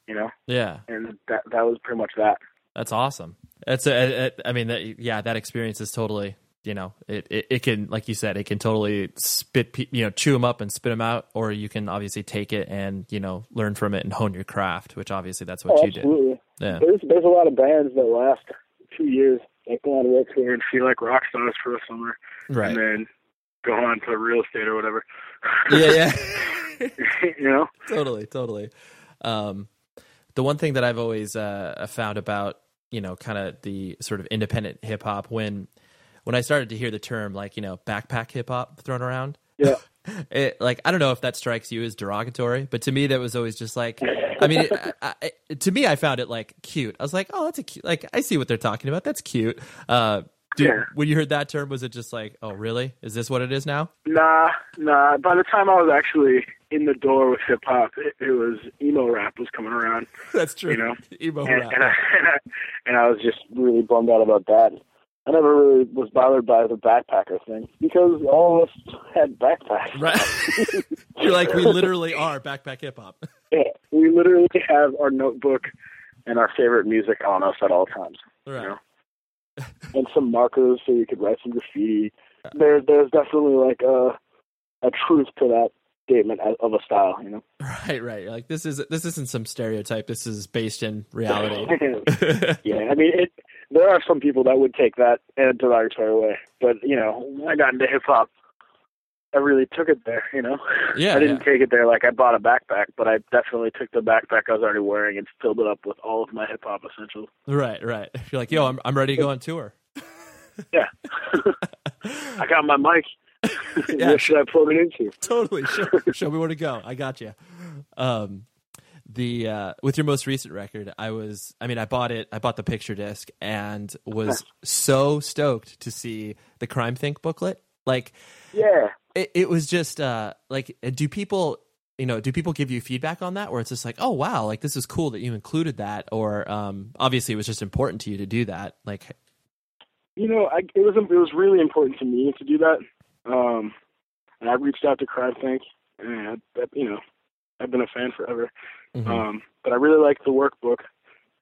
[SPEAKER 2] You know?
[SPEAKER 3] Yeah.
[SPEAKER 2] And that that was pretty much that.
[SPEAKER 3] That's awesome. That's a, a, I mean, that, yeah, that experience is totally, you know, it, it, it can, like you said, it can totally spit, you know, chew them up and spit them out, or you can obviously take it and, you know, learn from it and hone your craft, which obviously that's what
[SPEAKER 2] oh,
[SPEAKER 3] you
[SPEAKER 2] absolutely.
[SPEAKER 3] did. Yeah.
[SPEAKER 2] There's, there's a lot of bands that last two years, like go on Warped Tour and feel like rock stars for a summer.
[SPEAKER 3] Right.
[SPEAKER 2] And then go on to real estate or whatever.
[SPEAKER 3] yeah, yeah.
[SPEAKER 2] you know?
[SPEAKER 3] Totally, totally. Um, the one thing that I've always uh, found about you know kind of the sort of independent hip hop when when I started to hear the term like you know backpack hip hop thrown around.
[SPEAKER 2] Yeah.
[SPEAKER 3] It, like I don't know if that strikes you as derogatory, but to me that was always just like I mean, it, I, I, to me I found it like cute. I was like, oh, that's a cute. Like I see what they're talking about. That's cute. Uh, dude,
[SPEAKER 2] Yeah.
[SPEAKER 3] when you heard that term, was it just like, oh, really? Is this what it is now?
[SPEAKER 2] Nah, nah. By the time I was actually in the door with hip hop, it, it was emo rap was coming around.
[SPEAKER 3] That's true.
[SPEAKER 2] You know,
[SPEAKER 3] emo
[SPEAKER 2] and,
[SPEAKER 3] rap.
[SPEAKER 2] and, I, and, I, and I was just really bummed out about that. I never really was bothered by the backpacker thing because all of us had backpacks.
[SPEAKER 3] Right. You're like, we literally are backpack hip hop.
[SPEAKER 2] Yeah, we literally have our notebook and our favorite music on us at all times,
[SPEAKER 3] Right.
[SPEAKER 2] know? And some markers so you could write some graffiti. There, there's definitely like a a truth to that statement of- a style, you know.
[SPEAKER 3] Right, right. You're like this is this isn't some stereotype. This is based in reality.
[SPEAKER 2] yeah, I mean, it. There are some people that would take that in a derogatory way, but you know, when I got into hip hop, I really took it there. You know,
[SPEAKER 3] Yeah,
[SPEAKER 2] I didn't
[SPEAKER 3] yeah.
[SPEAKER 2] take it there like I bought a backpack, but I definitely took the backpack I was already wearing and filled it up with all of my hip hop essentials.
[SPEAKER 3] right, right. You're like, yo, I'm I'm ready to go on tour.
[SPEAKER 2] Yeah, I got my mic.
[SPEAKER 3] Yeah.
[SPEAKER 2] what should I plug it into?
[SPEAKER 3] totally. Show, show me where to go. I got you. Um, the uh, with your most recent record, I was. I mean, I bought it. I bought the picture disc and was so stoked to see the CrimethInc booklet. Like,
[SPEAKER 2] Yeah,
[SPEAKER 3] it, it was just uh, like, do people? You know, do people give you feedback on that, or it's just like, oh wow, like this is cool that you included that, or um, obviously it was just important to you to do that. Like,
[SPEAKER 2] you know, I, it was it was really important to me to do that. Um, and I reached out to CrimethInc, and I, you know, I've been a fan forever.
[SPEAKER 3] mhm.
[SPEAKER 2] Um, but I really liked the workbook,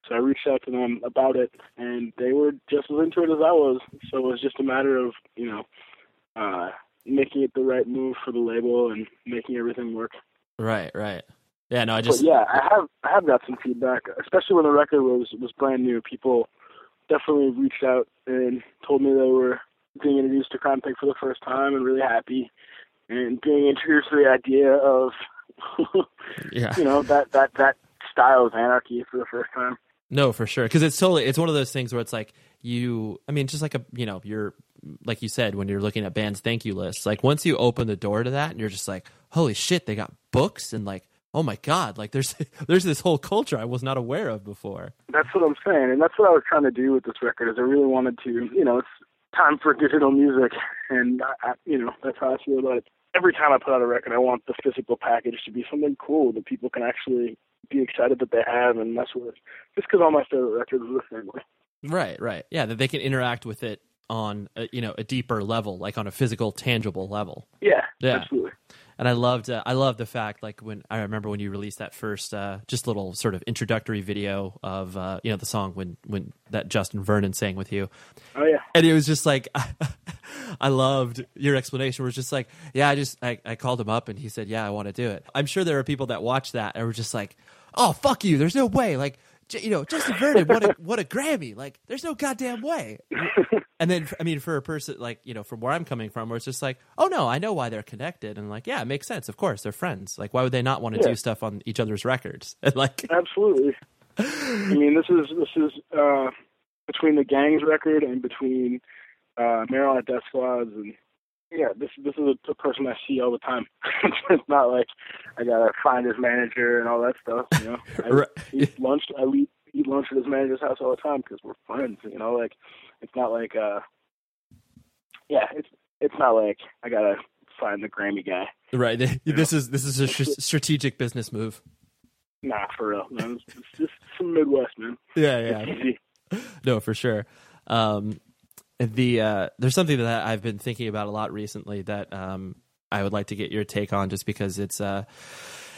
[SPEAKER 2] so I reached out to them about it, and they were just as into it as I was. So it was just a matter of you know, uh, making it the right move for the label and making everything work.
[SPEAKER 3] right, right. Yeah, no, I
[SPEAKER 2] But
[SPEAKER 3] just
[SPEAKER 2] yeah, I have I have got some feedback, especially when the record was was brand new. People definitely reached out and told me they were being introduced to CrimethInc for the first time and really happy, and being introduced to the idea of
[SPEAKER 3] yeah.
[SPEAKER 2] you know that that that style of anarchy for the first time.
[SPEAKER 3] No, for sure. Because it's totally it's one of those things where it's like you. I mean, just like a you know, you're like you said when you're looking at bands' thank you lists. Like once you open the door to that, and you're just like, holy shit, they got books and like, oh my god, like there's there's this whole culture I was not aware of before.
[SPEAKER 2] That's what I'm saying, and that's what I was trying to do with this record. Is I really wanted to, you know, it's time for digital music, and I, I, you know, that's how I feel about it. Every time I put out a record, I want the physical package to be something cool that people can actually be excited that they have and mess with. Just because all my favorite records are the same way.
[SPEAKER 3] Right, right. Yeah, that they can interact with it on a, you know a deeper level, like on a physical, tangible level.
[SPEAKER 2] Yeah,
[SPEAKER 3] Yeah.
[SPEAKER 2] absolutely.
[SPEAKER 3] And I loved, uh, I loved the fact, like when I remember when you released that first, uh, just little sort of introductory video of, uh, you know, the song when when that Justin Vernon sang with you,
[SPEAKER 2] Oh yeah,
[SPEAKER 3] and it was just like, I loved your explanation. Where it's just like, yeah, I just I, I called him up and he said, yeah, I want to do it. I'm sure there are people that watch that and were just like, oh fuck you, there's no way, like. J- You know, Justin Vernon, what a what a Grammy! Like, there's no goddamn way. And then, I mean, for a person like you know, from where I'm coming from, where it's just like, oh no, I know why they're connected, and like, yeah, it makes sense. Of course, they're friends. Like, why would they not want to
[SPEAKER 2] Yeah.
[SPEAKER 3] do stuff on each other's records? And like,
[SPEAKER 2] absolutely. I mean, this is this is uh, between the Gayngs record and between uh, Marijuana Deathsquads, and yeah, this this is a, a person I see all the time. it's not like I gotta find his manager and all that stuff. You know, I
[SPEAKER 3] Right.
[SPEAKER 2] eat lunch. I eat, eat lunch at his manager's house all the time because we're friends. You know, like it's not like uh, yeah, it's it's not like I gotta find the Grammy guy.
[SPEAKER 3] right? This is this is a sh- strategic business move.
[SPEAKER 2] Nah, for real, man. It's, it's just some Midwest, man.
[SPEAKER 3] Yeah,
[SPEAKER 2] easy.
[SPEAKER 3] no, for sure. Um, the uh, there's something that I've been thinking about a lot recently that um, I would like to get your take on, just because it's uh,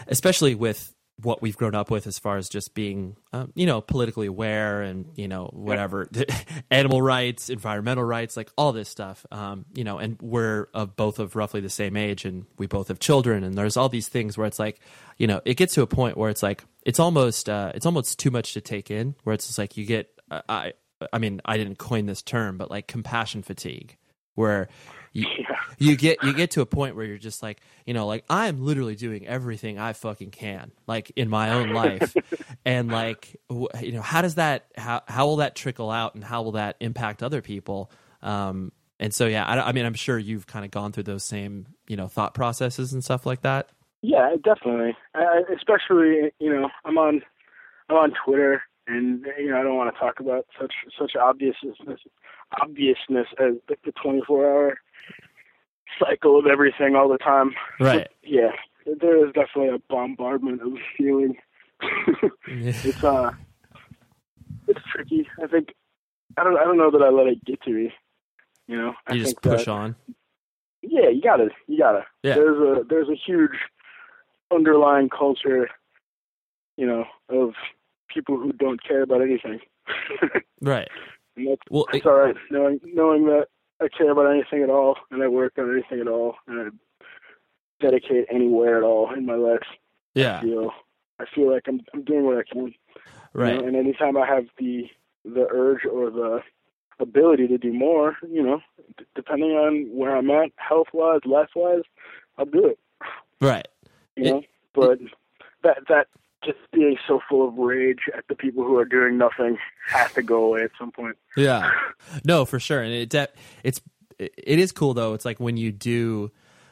[SPEAKER 3] especially with what we've grown up with as far as just being um, you know politically aware and you know whatever animal rights environmental rights like all this stuff um, you know and we're of both of roughly the same age and we both have children and there's all these things where it's like you know it gets to a point where it's like it's almost uh, it's almost too much to take in where it's just like you get uh, i i mean i didn't coin this term but like compassion fatigue where you,
[SPEAKER 2] Yeah.
[SPEAKER 3] you get you get to a point where you're just like you know like i'm literally doing everything i fucking can like in my own life and like you know how does that how how will that trickle out and how will that impact other people um and so yeah i, I mean i'm sure you've kind of gone through those same you know thought processes and stuff like that
[SPEAKER 2] Yeah, definitely. I- especially, you know, I'm on, I'm on Twitter, and you know, I don't want to talk about such such obviousness, obviousness as the, the 24 hour cycle of everything all the time.
[SPEAKER 3] right
[SPEAKER 2] Yeah, there is definitely a bombardment of feeling. it's uh, it's tricky. I think I don't I don't know that I let it get to me. You know, I
[SPEAKER 3] you just
[SPEAKER 2] think
[SPEAKER 3] push
[SPEAKER 2] that,
[SPEAKER 3] on
[SPEAKER 2] yeah, you gotta, you gotta.
[SPEAKER 3] Yeah.
[SPEAKER 2] There's a there's a huge underlying culture, you know, of people who don't care about anything.
[SPEAKER 3] right
[SPEAKER 2] and that's,
[SPEAKER 3] well
[SPEAKER 2] that's all right. Knowing knowing that I care about anything at all, and I work on anything at all, and I dedicate anywhere at all in my life.
[SPEAKER 3] yeah
[SPEAKER 2] I feel I feel like I'm I'm doing what I can. you
[SPEAKER 3] right
[SPEAKER 2] know, and anytime I have the the urge or the ability to do more, you know, d- depending on where I'm at, health wise, life wise, I'll do it.
[SPEAKER 3] right
[SPEAKER 2] You
[SPEAKER 3] It-
[SPEAKER 2] know, but that that just being so full of rage at the people who are doing nothing has to go away at some point.
[SPEAKER 3] Yeah, no, for sure, and it it's it is cool though. It's like when you do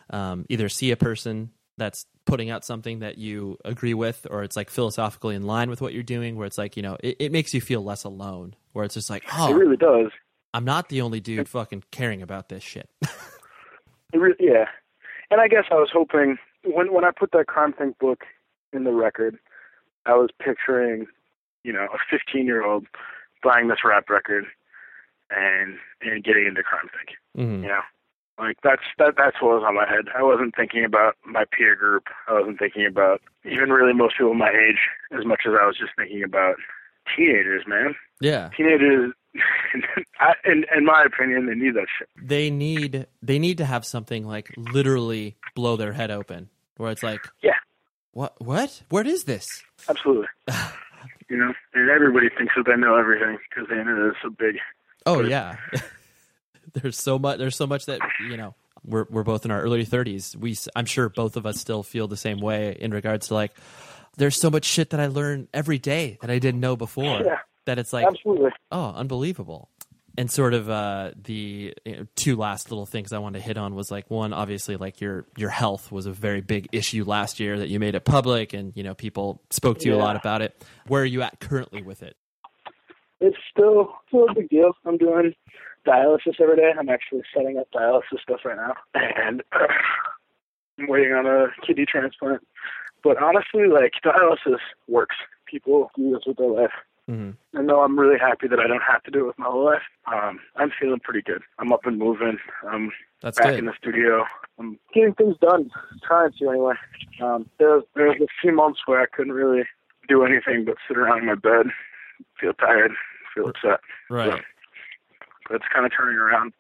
[SPEAKER 3] um, either see a person that's putting out something that you agree with, or it's like philosophically in line with what you're doing, where it's like you know it, it makes you feel less alone. Where it's just like, oh, It
[SPEAKER 2] really does.
[SPEAKER 3] I'm not the only dude fucking caring about this shit.
[SPEAKER 2] It re- yeah, and I guess I was hoping when when I put that CrimethInc book in the record, I was picturing, you know, a 15 year old buying this rap record and and getting into CrimethInc.
[SPEAKER 3] Mhm.
[SPEAKER 2] You know, like that's that that's what was on my head. I wasn't thinking about my peer group. I wasn't thinking about even really most people my age as much as I was just thinking about teenagers. Man,
[SPEAKER 3] Yeah,
[SPEAKER 2] teenagers. I, in in my opinion, they need that shit.
[SPEAKER 3] they need they need to have something like literally blow their head open, where it's like,
[SPEAKER 2] Yeah.
[SPEAKER 3] What what what is this?
[SPEAKER 2] Absolutely. you know, and everybody thinks that they know everything because the internet is so big.
[SPEAKER 3] Oh
[SPEAKER 2] But-
[SPEAKER 3] yeah. there's so much there's so much that, you know, we're we're both in our early 30s. We I'm sure both of us still feel the same way in regards to like there's so much shit that I learn every day that I didn't know before
[SPEAKER 2] Yeah.
[SPEAKER 3] that it's like
[SPEAKER 2] Absolutely.
[SPEAKER 3] oh, unbelievable. And sort of uh, the you know, two last little things I wanted to hit on was like one, obviously, like your your health was a very big issue last year that you made it public, and you know people spoke to you a lot about it. Where are you at currently with it?
[SPEAKER 2] It's still still a big deal. I'm doing dialysis every day. I'm actually setting up dialysis stuff right now, and I'm waiting on a kidney transplant. But honestly, like dialysis works. People do this with their life.
[SPEAKER 3] Hmm
[SPEAKER 2] And though I'm really happy that I don't have to do it with my whole life, um, I'm feeling pretty good. I'm up and moving. I'm
[SPEAKER 3] That's
[SPEAKER 2] back
[SPEAKER 3] good.
[SPEAKER 2] in the studio. I'm getting things done. Trying to anyway. Um, there was there was a few months where I couldn't really do anything but sit around in my bed, feel tired, feel upset.
[SPEAKER 3] right.
[SPEAKER 2] But it's kind of turning around.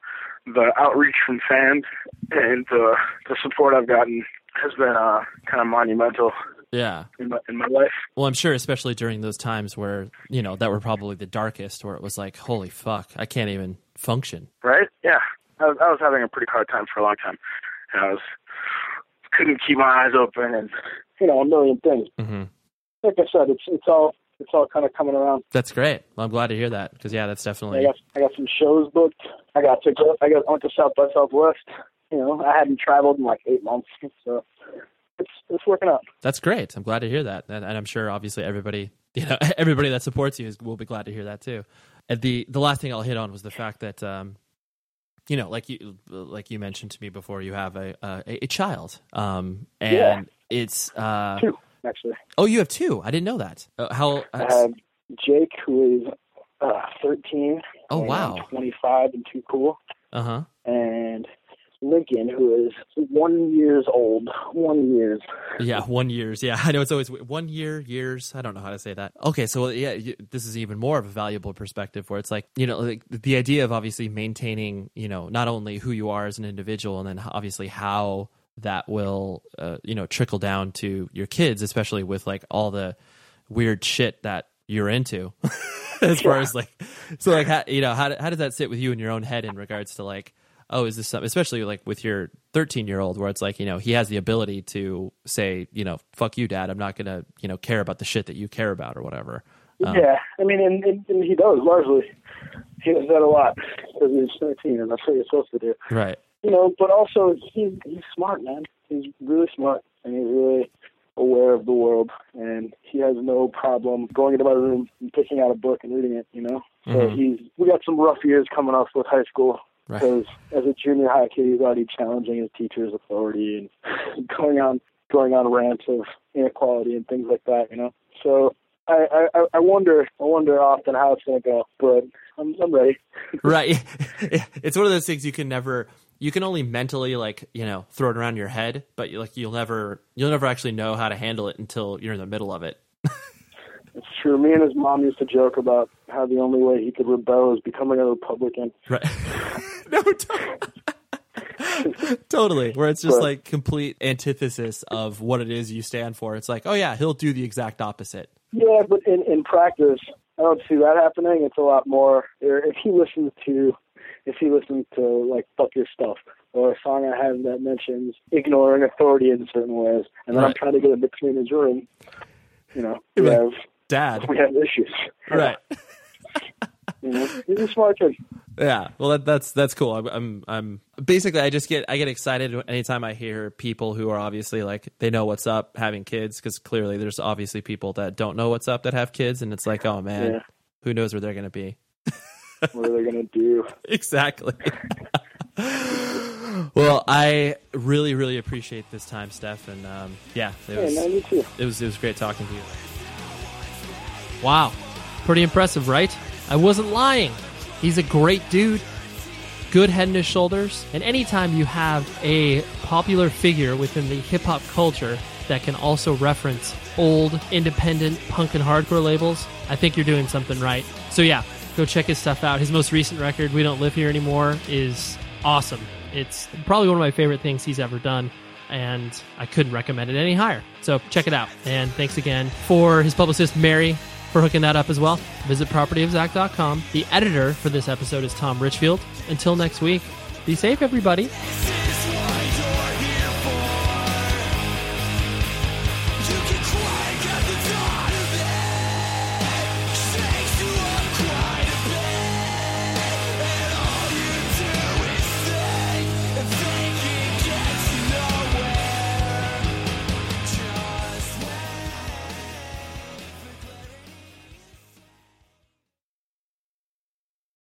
[SPEAKER 2] The outreach from fans and the the support I've gotten has been uh, kind of monumental
[SPEAKER 3] Yeah.
[SPEAKER 2] in my in my life.
[SPEAKER 3] Well, I'm sure, especially during those times where you know that were probably the darkest, where it was like, holy fuck, I can't even function.
[SPEAKER 2] Right? Yeah. I was, I was having a pretty hard time for a long time, and I was couldn't keep my eyes open, and you know a million things.
[SPEAKER 3] hmm
[SPEAKER 2] Like I said, it's it's all it's all kind of coming around.
[SPEAKER 3] That's great. Well, I'm glad to hear that because yeah, that's
[SPEAKER 2] I
[SPEAKER 3] definitely
[SPEAKER 2] got I got some shows booked. I got to go. I got I went to South by Southwest. You know, I hadn't traveled in like eight months, so it's it's working out.
[SPEAKER 3] that's great. I'm glad to hear that, and, and I'm sure obviously everybody, you know, everybody that supports you is, will be glad to hear that too. And the the last thing I'll hit on was the fact that, um, you know, like you like you mentioned to me before, you have a a, a child, um, and
[SPEAKER 2] Yeah.
[SPEAKER 3] it's uh,
[SPEAKER 2] Two. actually.
[SPEAKER 3] Oh, you have two. I didn't know that. Uh, how?
[SPEAKER 2] I have Jake, who is uh, 13.
[SPEAKER 3] Oh, wow.
[SPEAKER 2] 25 and too cool.
[SPEAKER 3] Uh huh.
[SPEAKER 2] And Lincoln, who is one years old. One years.
[SPEAKER 3] Yeah, one years. Yeah, I know it's always one year, years. I don't know how to say that. Okay, so yeah, you, this is even more of a valuable perspective where it's like you know like the idea of obviously maintaining you know not only who you are as an individual and then obviously how that will uh, you know trickle down to your kids, especially with like all the weird shit that you're into. as far
[SPEAKER 2] Yeah.
[SPEAKER 3] as like, so like how, you know how how does that sit with you in your own head in regards to like oh, is this something, especially like with your 13 year old, where it's like, you know, he has the ability to say, you know, fuck you, dad. I'm not going to, you know, care about the shit that you care about or whatever. Um,
[SPEAKER 2] yeah, I mean, and, and, and he does largely. He does that a lot because he's 13, and that's what you're supposed to do.
[SPEAKER 3] Right.
[SPEAKER 2] You know, but also he's he's smart, man. He's really smart, and he's really aware of the world, and he has no problem going into my room and picking out a book and reading it. You know, so
[SPEAKER 3] Mhm.
[SPEAKER 2] he's we got some rough years coming up with high school.
[SPEAKER 3] Right.
[SPEAKER 2] Because as a junior high kid, he's already challenging his teacher's authority and going on going on rants of inequality and things like that. You know, so I I, I wonder I wonder often how it's going to go, but I'm I'm ready.
[SPEAKER 3] right. it's one of those things you can never, you can only mentally like, you know, throw it around your head, but you like, you'll never, you'll never actually know how to handle it until you're in the middle of it.
[SPEAKER 2] It's true. Me and his mom used to joke about how the only way he could rebel is becoming a Republican.
[SPEAKER 3] Right. no, to- totally. Where it's just
[SPEAKER 2] But-
[SPEAKER 3] like complete antithesis of what it is you stand for. It's like, oh yeah, he'll do the exact opposite.
[SPEAKER 2] Yeah, but in in practice, I don't see that happening. It's a lot more. Er, if he listens to, if he listens to like "fuck your stuff" or a song I have that mentions ignoring authority in certain ways, and then I'm trying to get him to clean his room, you know,
[SPEAKER 3] Right.
[SPEAKER 2] have
[SPEAKER 3] Dad.
[SPEAKER 2] we have issues.
[SPEAKER 3] Right.
[SPEAKER 2] You know, he's a smart kid.
[SPEAKER 3] Yeah, well, that, that's that's cool. I'm, I'm I'm basically I just get I get excited anytime I hear people who are obviously like they know what's up having kids because clearly there's obviously people that don't know what's up that have kids and it's like oh man,
[SPEAKER 2] Yeah.
[SPEAKER 3] who knows where they're gonna be?
[SPEAKER 2] What are they gonna do?
[SPEAKER 3] exactly. well, I really really appreciate this time, Steph, and um, yeah, it was
[SPEAKER 2] man, you too.
[SPEAKER 3] it was it was great talking to you.
[SPEAKER 1] Wow. Pretty impressive, right? I wasn't lying. He's a great dude. Good head and shoulders. And anytime you have a popular figure within the hip hop culture that can also reference old independent punk and hardcore labels, I think you're doing something right. So yeah, go check his stuff out. His most recent record, We Don't Live Here Anymore, is awesome. It's probably one of my favorite things he's ever done and I couldn't recommend it any higher. So check it out. And thanks again for his publicist, Mary, for hooking that up as well. Visit propertyofzack.com. The editor for this episode is Tom Richfield. Until next week, be safe, everybody.